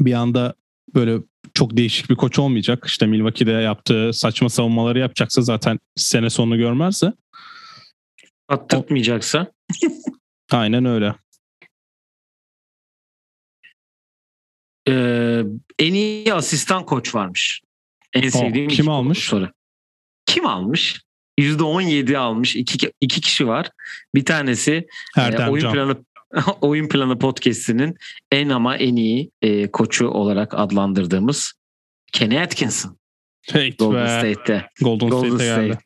bir anda böyle çok değişik bir koç olmayacak. İşte Milwaukee'de yaptığı saçma savunmaları yapacaksa zaten sene sonunu görmezse. Attırtmayacaksa. Aynen öyle. Ee, en iyi asistan koç varmış. En sevdiğim kim iki almış? soru. Kim almış? %17 almış. İki, iki kişi var. Bir tanesi Erdem e, oyun Can. planı oyun planı podcast'inin en ama en iyi e, koçu olarak adlandırdığımız Kenny Atkinson. Hey Golden. State'te. Golden, Golden State'e geldi.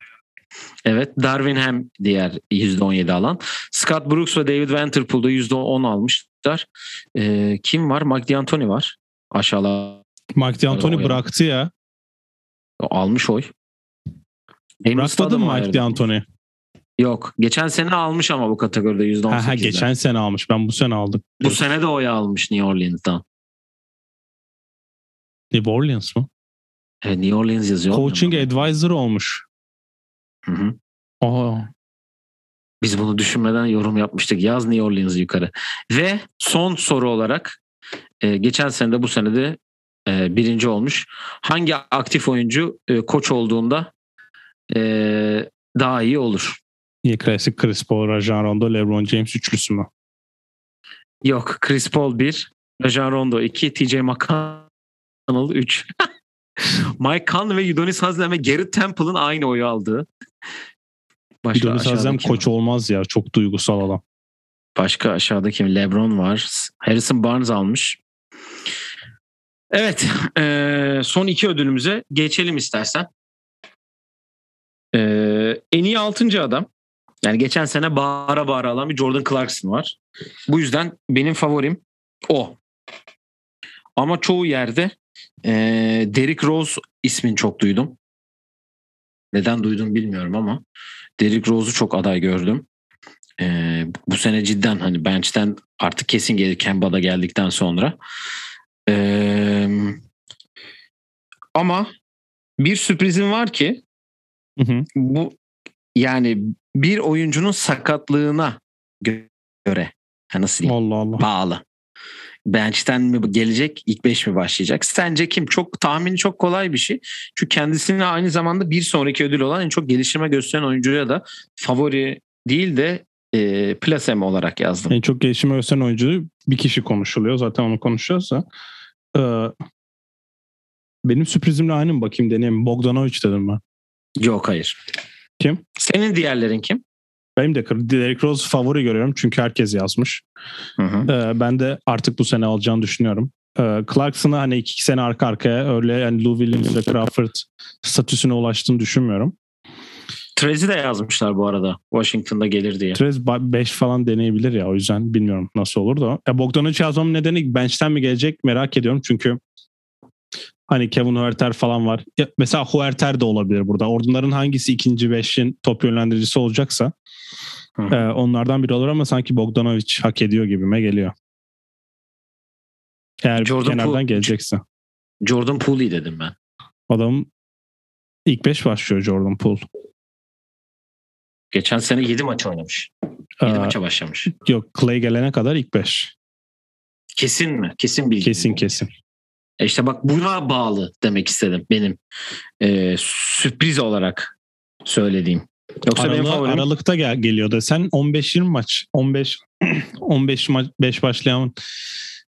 Evet Darwin Ham diğer %17 alan. Scott Brooks ve David Vanterpool'da %10 almışlar. E, kim var? Mike D'Antoni var. Aşağıda Mike D'Antoni bıraktı ya. almış oy. Henüz Bırakmadı mı Mike. D'Antoni? Yok. Geçen sene almış ama bu kategoride %18'den. Ha, ha, geçen sene almış. Ben bu sene aldım. Bu sene de oy almış New Orleans'dan. New Orleans mı? Evet, New Orleans yazıyor. Coaching advisor olmuş. Hı hı. Aa, Biz bunu düşünmeden yorum yapmıştık. Yaz New Orleans'ı yukarı. Ve son soru olarak e, geçen sene de bu sene de e, birinci olmuş. Hangi aktif oyuncu e, koç olduğunda e, daha iyi olur? iyi klasik Chris Paul, Rajon Rondo, LeBron James üçlüsü mü? Yok. Chris Paul 1, Rajon Rondo 2, TJ McConnell 3. Mike Conley ve Udonis Haslem ve Garrett Temple'ın aynı oyu aldığı. Başka Udonis Haslem koç olmaz ya. Çok duygusal adam. Başka aşağıda kim? LeBron var. Harrison Barnes almış. Evet. eee, son iki ödülümüze geçelim istersen. Eee, en iyi altıncı adam. Yani geçen sene bağıra bağıra alan bir Jordan Clarkson var. Bu yüzden benim favorim o. Ama çoğu yerde eee Derrick Rose ismini çok duydum. Neden duydum bilmiyorum ama Derrick Rose'u çok aday gördüm. Ee, bu sene cidden hani bench'ten artık kesin gelir Kemba'da geldikten sonra. Ee, ama bir sürprizim var ki Hı hı. bu yani bir oyuncunun sakatlığına gö- göre nasıl diyeyim Allah Allah. bağlı. Bench'ten mi gelecek ilk 5 mi başlayacak? Sence kim? Çok tahmini çok kolay bir şey. Çünkü kendisine aynı zamanda bir sonraki ödül olan en çok gelişime gösteren oyuncuya da favori değil de e, plasem olarak yazdım. En çok gelişime gösteren oyuncu bir kişi konuşuluyor. Zaten onu konuşacağız da. Ee, benim sürprizimle aynı mı bakayım deneyeyim. Bogdanovic dedim ben. Yok hayır. Kim? Senin diğerlerin kim? Benim de Derrick Rose favori görüyorum çünkü herkes yazmış. Hı hı. Ee, ben de artık bu sene alacağını düşünüyorum. Ee, Clarkson'ı hani iki sene arka arkaya öyle yani Lou Williams ve Crawford statüsüne ulaştığını düşünmüyorum. Trez'i de yazmışlar bu arada. Washington'da gelir diye. Trez 5 falan deneyebilir ya o yüzden bilmiyorum nasıl olur da. Ya Bogdanovic yazmamın nedeni bench'ten mi gelecek merak ediyorum çünkü hani Kevin Huerter falan var. Ya mesela Huerter de olabilir burada. Ordunların hangisi ikinci beşin top yönlendiricisi olacaksa Hı. e, onlardan biri olur ama sanki Bogdanovic hak ediyor gibime geliyor. Eğer Jordan kenardan Poole- gelecekse. Jordan Pooley dedim ben. Adam ilk 5 başlıyor Jordan Poole. Geçen sene 7 maç oynamış. 7 Ee, maça başlamış. yok Clay gelene kadar ilk 5. Kesin mi? Kesin bilgi. Kesin kesin. E işte bak buna bağlı demek istedim benim e, sürpriz olarak söylediğim. Yoksa benim Aralık, favorim Aralıkta gel, geliyor da sen 15-20 maç 15 15 maç 5 başlayan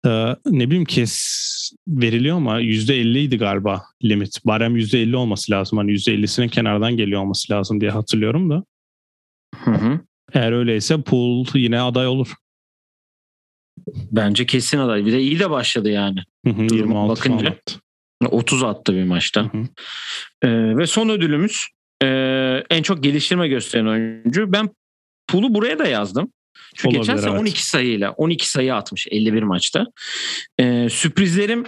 e, ne bileyim kes veriliyor ama %50 idi galiba limit. Barem %50 olması lazım. Hani %50'sinin kenardan geliyor olması lazım diye hatırlıyorum da. Hı hı. Eğer öyleyse pool yine aday olur. bence kesin aday. Bir de iyi de başladı yani. Hı hı, Duruma 26 falan bakınca. attı. 30 attı bir maçta. Hı hı. E, ve son ödülümüz e, en çok geliştirme gösteren oyuncu. Ben Pool'u buraya da yazdım. Çünkü Olabilir, geçen sene evet. 12 sayıyla 12 sayı atmış 51 maçta. E, sürprizlerim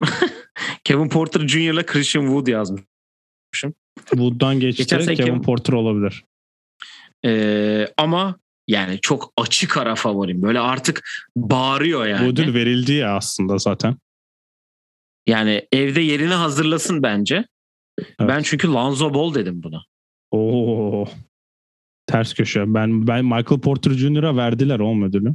Kevin Porter Jr. ile Christian Wood yazmış. Wood'dan geçti. Geçen Kevin Kevin- Porter olabilir. Ee, ama yani çok açık ara favorim. Böyle artık bağırıyor yani. Bu ödül verildi ya aslında zaten. Yani evde yerini hazırlasın bence. Ben çünkü Lonzo Ball dedim buna. Oo. Ters köşe. Ben ben Michael Porter Jr.'a verdiler o ödülü.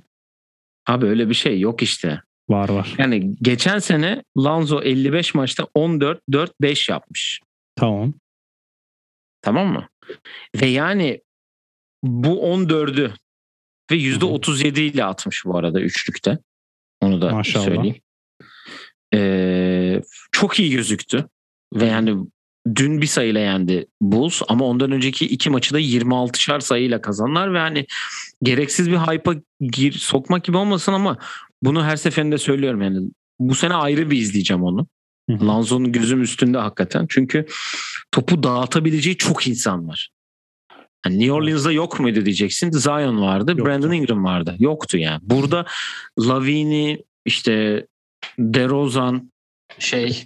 Abi öyle bir şey yok işte. Var var. Yani geçen sene Lonzo 55 maçta 14 4 5 yapmış. Tamam. Tamam mı? Ve yani bu 14'ü ve %37 ile atmış bu arada üçlükte. Onu da Maşallah. söyleyeyim. Ee, çok iyi gözüktü. Ve yani dün bir sayıyla yendi Bulls ama ondan önceki iki maçı da 26'şar sayıyla kazanlar ve hani gereksiz bir hype'a gir, sokmak gibi olmasın ama bunu her seferinde söylüyorum yani bu sene ayrı bir izleyeceğim onu. Lonzo'nun gözüm üstünde hakikaten. Çünkü topu dağıtabileceği çok insan var. Hani New Orleans'da yok muydu diyeceksin. Zion vardı, Yoktu. Brandon Ingram vardı. Yoktu yani. Burada Lavini, işte DeRozan, şey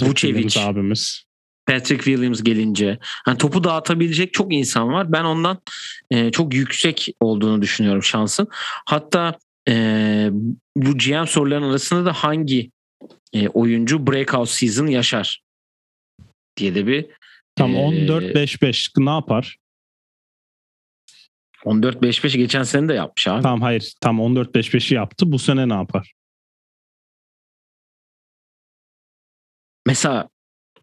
Vucevic. Abimiz. Patrick Williams gelince hani topu dağıtabilecek çok insan var. Ben ondan e, çok yüksek olduğunu düşünüyorum şansın. Hatta e, bu GM soruların arasında da hangi e, oyuncu breakout season yaşar diye de bir Tam Ee, 14-5-5 ne yapar? 14-5-5 geçen sene de yapmış abi. Tam hayır. Tam 14-5-5'i yaptı. Bu sene ne yapar? Mesela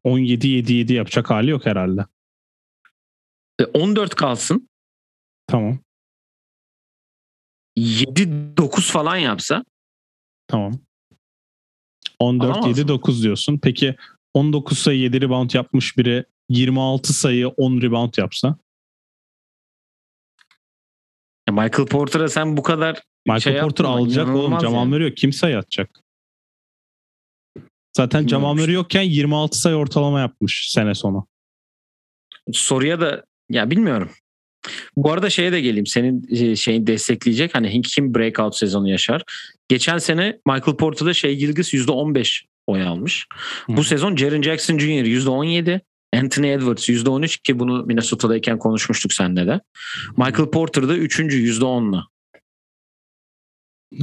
17-7-7 yapacak hali yok herhalde. e, 14 kalsın Tamam. 7-9 falan yapsa Tamam. Alamaz mı? 14-7-9 diyorsun. Peki 19 sayı 7 rebound yapmış biri 26 sayı 10 rebound yapsa e, Michael Porter'a sen bu kadar Michael Şey Porter alacak oğlum. Jamal yani. Yok. Kim sayı atacak? Zaten. Murray yokken 26 sayı ortalama yapmış sene sonu. soruya da ya bilmiyorum. Bu arada şeye de geleyim. Senin e, şeyin destekleyecek. Hani kim breakout sezonu yaşar? Geçen sene Michael Porter'da şey Gilgis %15 oy almış. Hı. Bu sezon Jaren Jackson Jr. %17. Anthony Edwards %13 ki bunu Minnesota'dayken konuşmuştuk seninle de. Michael Porter'da 3. %10'la.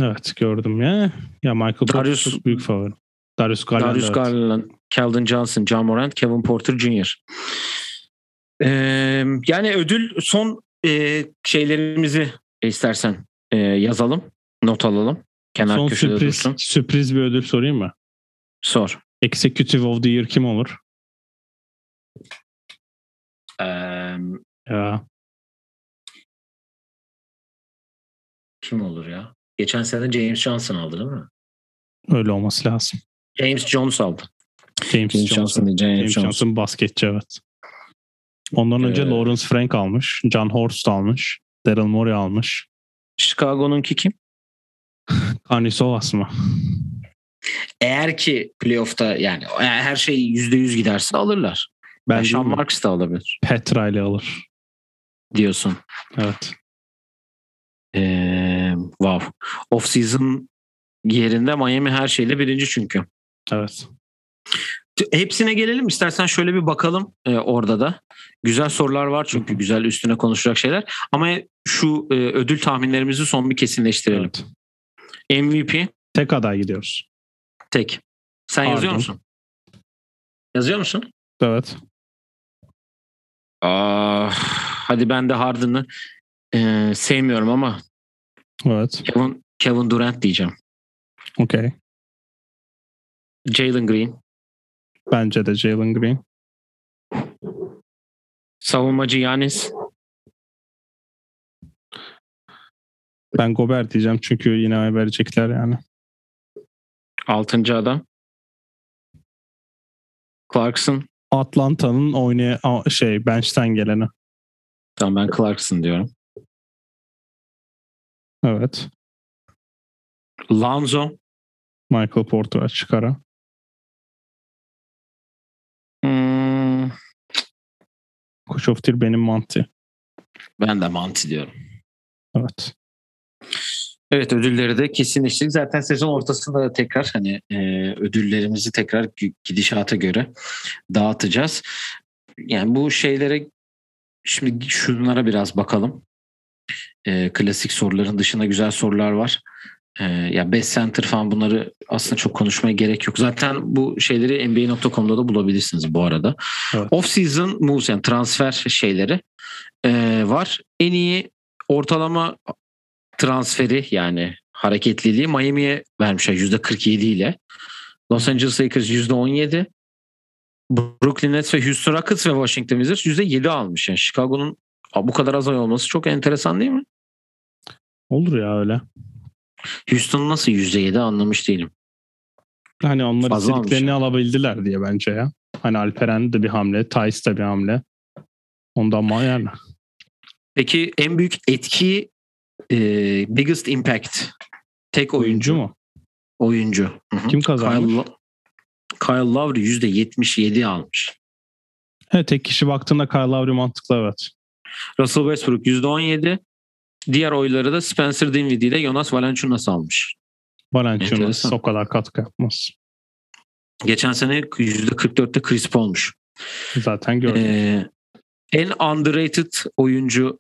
Evet gördüm ya. Ya Michael Porter Darius- çok büyük favori. Darius Garland. Darius evet. Garland, Keldon Johnson, John Morant, Kevin Porter Jr. Ee, yani ödül son e, şeylerimizi istersen e, yazalım, not alalım. Kenar Son sürpriz, dursun. sürpriz bir ödül sorayım mı? Sor. Executive of the Year kim olur? Ee, Ya kim olur ya? Geçen sene James Johnson aldı değil mi? öyle olması lazım. James Jones aldı. James, James Johnson. Johnson James, James Johnson. Johnson basketçi evet. Ondan önce Ee, Lawrence Frank almış. John Horst almış. Daryl Morey almış. Chicago'nunki kim? Karnisovas mı? Eğer ki playoff'ta yani her şey %100 giderse alırlar. Ben Ben Sean? Marks da alabilir Petra ile alır. diyorsun. Evet. Ee, wow. Off season yerinde Miami her şeyle birinci çünkü. Evet. Hepsine gelelim istersen şöyle bir bakalım e, orada da. Güzel sorular var çünkü güzel üstüne konuşacak şeyler. Ama şu e, ödül tahminlerimizi son bir kesinleştirelim. evet. MVP Tek aday gidiyoruz. tek. Sen yazıyor Harden. musun? Yazıyor musun? Evet. Aa, hadi ben de Harden'ı e, sevmiyorum ama Evet. Kevin, Kevin Durant diyeceğim. Okey. Jalen Green. Bence de Jalen Green. Savunmacı Yanis. Ben Gobert diyeceğim çünkü yine verecekler yani. Altıncı adam. Clarkson. Atlanta'nın oynaya şey bench'ten geleni. Tamam ben Clarkson diyorum. Evet. Lonzo. Michael Porter açık ara. Hmm, Coach of Year benim Monty. ben de Manti diyorum. Evet. Evet ödülleri de kesinleştirdik. Zaten sezon ortasında da tekrar hani e, ödüllerimizi tekrar gidişata göre dağıtacağız. Yani bu şeylere şimdi şunlara biraz bakalım. E, klasik soruların dışında güzel sorular var. E, ya best center falan bunları aslında çok konuşmaya gerek yok. Zaten bu şeyleri nba.com'da da bulabilirsiniz bu arada. Evet. Off season moves yani transfer şeyleri e, var. En iyi ortalama transferi yani hareketliliği Miami'ye vermişler %47 ile. Los Angeles Lakers %17. Brooklyn Nets ve Houston Rockets ve Washington Wizards %7 almış. Yani Chicago'nun bu kadar az ay olması çok enteresan değil mi? Olur ya öyle. Houston nasıl %7 anlamış değilim. Hani onları Fazla istediklerini alabildiler diye bence ya. Hani Alperen de bir hamle, Thais de bir hamle. Ondan mı yani? Peki en büyük etki e, biggest impact tek oyuncu, Oyuncu mu? Oyuncu. Kim kazanmış? Kyle, Kyle Lowry %77 almış. He, tek kişi baktığında Kyle Lowry mantıklı evet. Russell Westbrook %17. Diğer oyları da Spencer Dinwiddie ile Jonas Valanciunas almış. Valanciunas o kadar katkı yapmaz. Geçen sene %44'te Chris Paul'muş. Zaten gördük. Ee, en underrated oyuncu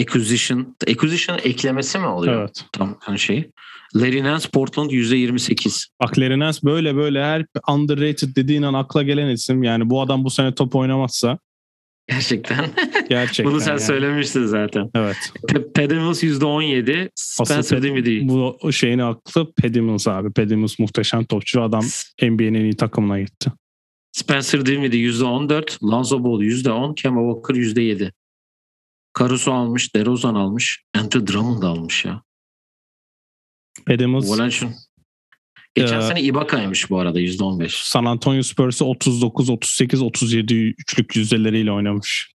acquisition. Acquisition eklemesi mi oluyor? evet. Tam hani şey. Larry Nance Portland %28. Bak Larry Nance böyle böyle her underrated dediğin an akla gelen isim. Yani bu adam bu sene top oynamazsa Gerçekten. gerçekten. Bunu sen yani. söylemiştin zaten. Evet. Pe- Pat Mills %17. Spencer Asıl Dinwiddie. Bu şeyin aklı Paddy Mills abi. Paddy Mills muhteşem topçu. Adam NBA'nin en iyi takımına gitti. Spencer Dinwiddie %14. Lonzo Ball %10. Kemba Walker %7. Caruso almış. DeRozan almış. Andre Drummond almış ya. Paddy Mills Valanciunas. Geçen Ee, sene Ibaka'ymış bu arada %15. San Antonio Spurs'ı 39, 38, 37 üçlük yüzdeleriyle oynamış.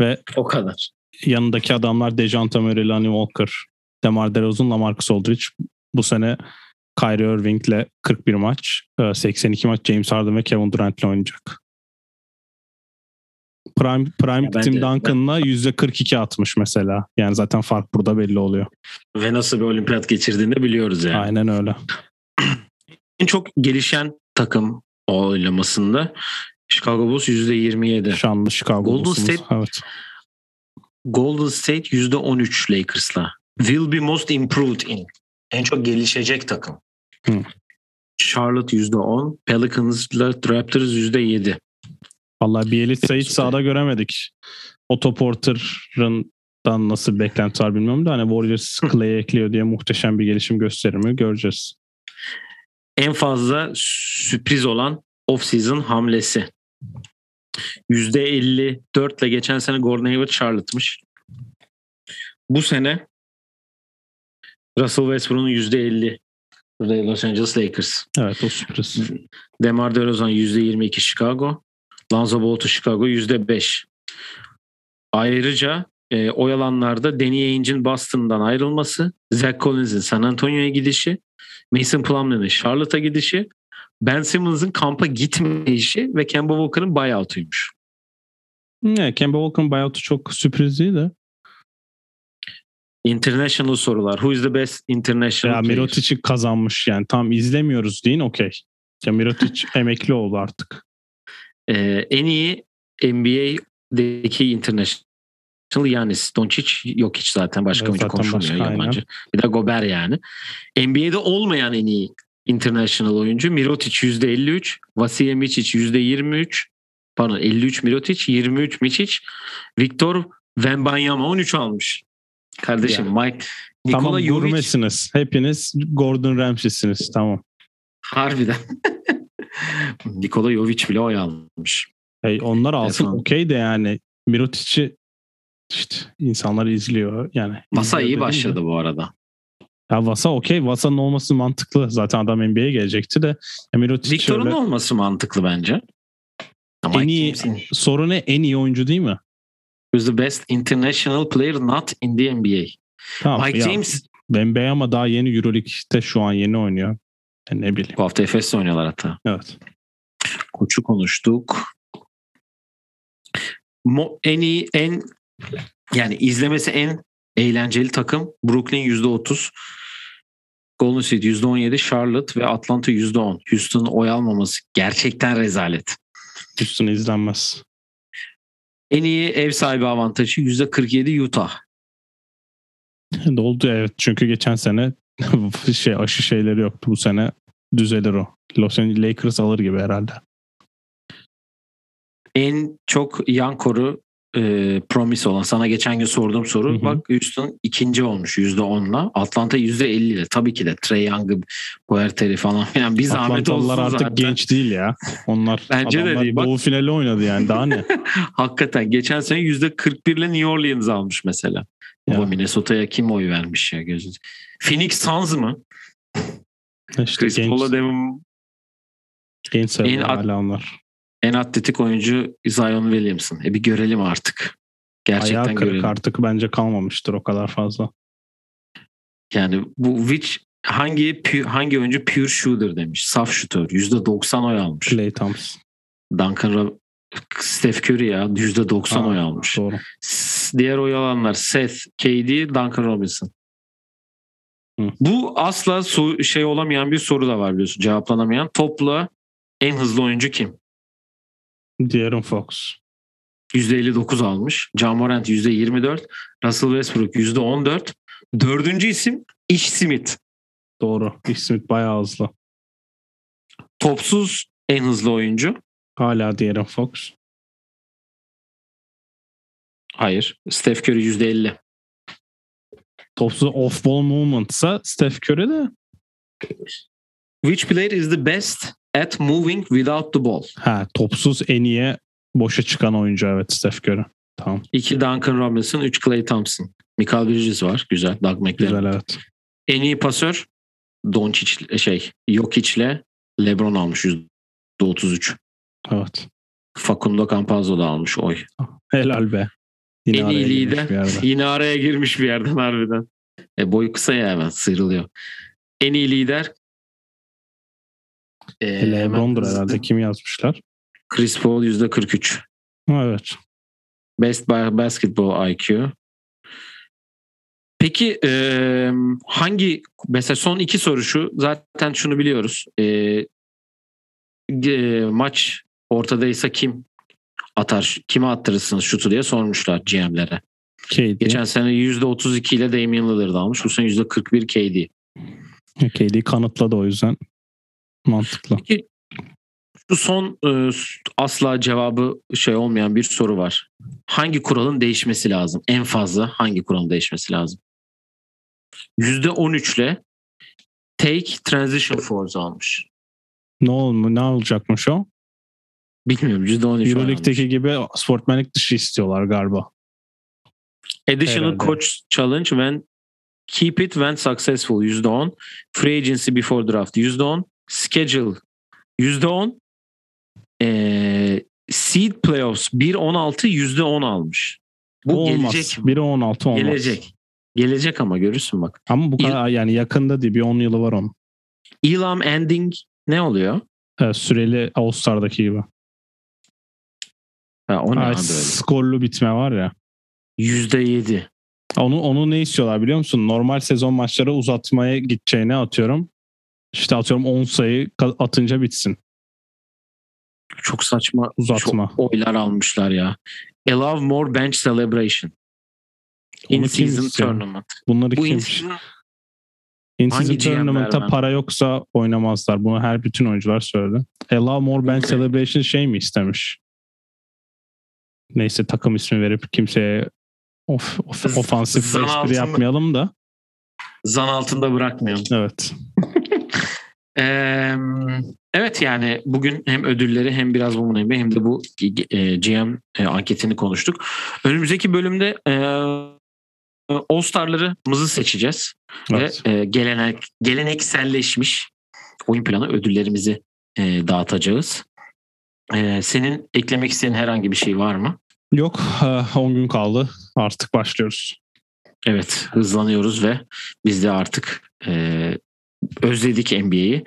Ve O kadar. yanındaki adamlar Dejante Murray, Lonnie Walker, DeMar DeRozan, LaMarcus Aldridge. Bu sene Kyrie Irving'le 41 maç, e, 82 maç James Harden ve Kevin Durant'le oynayacak. Prime, Prime Ya Tim de- Duncan'la %42 atmış mesela. Yani zaten fark burada belli oluyor. Ve nasıl bir olimpiyat geçirdiğini biliyoruz yani. Aynen öyle. En çok gelişen takım oylamasında Chicago Bulls %27. Şanlı Chicago Golden Bulls'umuz. State- Evet. Golden State %13 Lakers'la. Will be most improved in. En çok gelişecek takım. Hı. Charlotte %10. Pelicans'la Raptors %7. Vallahi Bielitsa'yı hiç sahada göremedik. Otto Porter'ın nasıl beklenti var bilmiyorum da hani Warriors Clay'e ekliyor diye muhteşem bir gelişim gösterir mi göreceğiz. En fazla sürpriz olan off-season hamlesi. %54 ile geçen sene Gordon Hayward Charlotte'mış. Bu sene Russell Westbrook'un %50 Los Angeles Lakers. Evet o sürpriz. Demar DeRozan %22 Chicago. Lonzo Ball'u Chicago %5. Ayrıca e, oyalanlarda Danny Ainge'in Boston'dan ayrılması, Zach Collins'in San Antonio'ya gidişi, Mason Plumlee'nin Charlotte'a gidişi, Ben Simmons'ın kampa gitmeyişi ve Kemba Walker'ın buyout'uymuş. Ne, Kemba Walker'ın buyout'u çok sürpriz değil de. International sorular. Who is the best international ya? Mirotic'i kazanmış yani. Tam izlemiyoruz deyin okey. Ya Mirotic emekli oldu artık. Ee, en iyi NBA'deki international Yanis Doncic yok hiç zaten başka Evet, oyuncu konuşulmuyor başka, yabancı. Bir de Gober yani. NBA'de olmayan en iyi international oyuncu Mirotic %53, Vasilya Micic %23, pardon 53 Mirotic, 23 Micic, Victor Wembanyama 13 almış. Kardeşim Mike Nikola tamam Jovic gurmesiniz. Hepiniz Gordon Ramsay'siniz. Tamam. harbiden. Nikola Jovic bile oy almış. Hey, onlar alsın okey de yani Mirotic'i işte insanlar izliyor. Yani izliyor iyi başladı bu arada. Ya Vasa okey. Vasa'nın olması mantıklı. Zaten adam NBA'ye gelecekti de. Mirotic Victor'un öyle- olması mantıklı bence. Ama En iyi- James'in sorunu en iyi oyuncu değil mi? who's the best international player not in the NBA. Tamam. Mike ya, James Bembey ama daha yeni Euroleague'de şu an yeni oynuyor. Ben ne bileyim. bu hafta Efes'te oynuyorlar hatta. Evet. Koçu konuştuk. Mo, en iyi en yani izlemesi en eğlenceli takım Brooklyn %30. Golden State %17, Charlotte ve Atlanta %10. Houston'ın oy almaması gerçekten rezalet. Üstüne izlenmez. En iyi ev sahibi avantajı %47 Utah. Doldu evet. Çünkü geçen sene şey aşı şeyleri yoktu. Bu sene düzelir o. Los Angeles Lakers alır gibi herhalde. En çok yan koru e, promise olan sana geçen gün sorduğum soru Hı hı. bak Houston ikinci olmuş %10'la Atlanta %50 ile tabii ki de Trey Young'ı Puerteri falan filan bir zahmet olsun artık zaten. genç değil ya. Onlar Bence de değil, bak. Doğu finali oynadı yani. Daha ne? Hakikaten geçen sene %41 ile New Orleans almış mesela. Ya. Minnesota'ya kim oy vermiş ya gözünüz. Phoenix Suns mı? İşte Chris genç, Paul'a demin genç sayılır En at- hala onlar. En atletik oyuncu Zion Williamson. E bir görelim artık. Gerçekten Ayağı kırık görelim. artık bence kalmamıştır o kadar fazla. Yani bu which hangi hangi oyuncu pure shooter demiş. Saf şutör. %90 oy almış. Clay Thompson. Duncan Rob- Steph Curry ya %90 Ha, oy almış. Doğru. Diğer oy alanlar Seth, KD, Duncan Robinson. Hı. Bu asla so- şey olamayan bir soru da var biliyorsun cevaplanamayan. Topla en hızlı oyuncu kim? De'Aaron Fox. %59 almış. Ja Morant %24. Russell Westbrook %14. Dördüncü isim Ish Smith. Doğru. Ish Smith bayağı hızlı. Topsuz en hızlı oyuncu. Hala De'Aaron Fox. Hayır. Steph Curry %50. Topsuz off-ball movement'sa Steph Curry de Which player is the best at moving without the ball? ha topsuz en iyi boşa çıkan oyuncu evet Steph Curry. Tamam. 2 Duncan Robinson, 3 Clay Thompson. Michael Bridges var. Güzel. Doug McLaren. Güzel evet. En iyi pasör Doncic şey Jokic'le LeBron almış %33. Evet. Facundo Campazzo da almış oy. Helal be. Yine en iyi lider yine araya girmiş bir yerden harbiden. E, boyu kısa ya hemen sıyrılıyor. En iyi lider e, hemen LeBron'dur herhalde. Kim yazmışlar? Chris Paul %43. Ha, evet. Best ba- Basketball IQ. Peki e, hangi mesela son iki soru şu zaten şunu biliyoruz. E, e, maç ortadaysa kim atar kime attırırsınız şutu diye sormuşlar GM'lere. KD. Geçen sene %32 ile Damian Lillard almış. Bu sene %41 KD. KD kanıtladı o yüzden. Mantıklı. Peki Şu son e, asla cevabı şey olmayan bir soru var. Hangi kuralın değişmesi lazım? En fazla hangi kuralın değişmesi lazım? %13 ile Take Transition Force almış. Ne olmu ne olacakmış o? Bilmiyorum %13 Euroleague'deki gibi sportmenlik dışı istiyorlar galiba. Additional Herhalde. Coach Challenge when Keep it when successful %10. Free agency before draft %10. Schedule %10. Ee, seed playoffs 1-16 %10 almış. Bu Bu olmaz. gelecek. Biri 16 olmaz. Gelecek. Gelecek ama görürsün bak. Ama bu kadar yani yakında değil bir 10 yılı var onun. Elam ending ne oluyor? Evet, süreli All-Star'daki gibi. Ha, o ne öyle? skorlu bitme var ya. %7. Onu onu ne istiyorlar biliyor musun? Normal sezon maçları uzatmaya gideceğini atıyorum. İşte atıyorum 10 sayı atınca bitsin. Çok saçma Uzatma. çok oylar almışlar ya. Allow more bench celebration. In Onu kim season tournament. Bunları Bu in kim? season In season tournament'a para yoksa oynamazlar. Bunu her bütün oyuncular söyledi. Allow more bench celebration şey mi istemiş? Neyse takım ismi verip kimseye of, of, ofansif espri yapmayalım da. zan altında bırakmayalım. Evet. Ee, evet yani bugün hem ödülleri hem biraz bu hem hem de bu e, GM e, anketini konuştuk. Önümüzdeki bölümde e, All Star'larımızı seçeceğiz. evet. Ve e, gelenek, gelenekselleşmiş oyun planı ödüllerimizi e, dağıtacağız. E, senin eklemek istediğin herhangi bir şey var mı? Yok eh, 10 gün kaldı. Artık başlıyoruz. Evet hızlanıyoruz ve biz de artık e, özledik NBA'yi.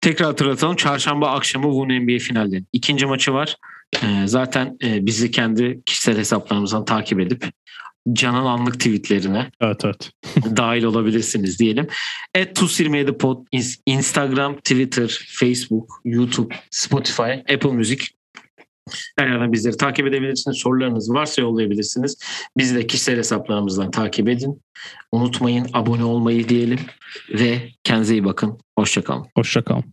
Tekrar hatırlatalım çarşamba akşamı Woon NBA finalde. İkinci maçı var. E, zaten e, bizi kendi kişisel hesaplarımızdan takip edip Canan Anlık tweetlerine Evet evet. dahil olabilirsiniz diyelim. Et Tuz27 Pod, Ins- Instagram, Twitter, Facebook, YouTube, Spotify, Apple Music. Her yerden bizleri takip edebilirsiniz. Sorularınız varsa yollayabilirsiniz. Bizi de kişisel hesaplarımızdan takip edin. Unutmayın abone olmayı diyelim ve kendinize iyi bakın. Hoşçakalın. Hoşçakalın.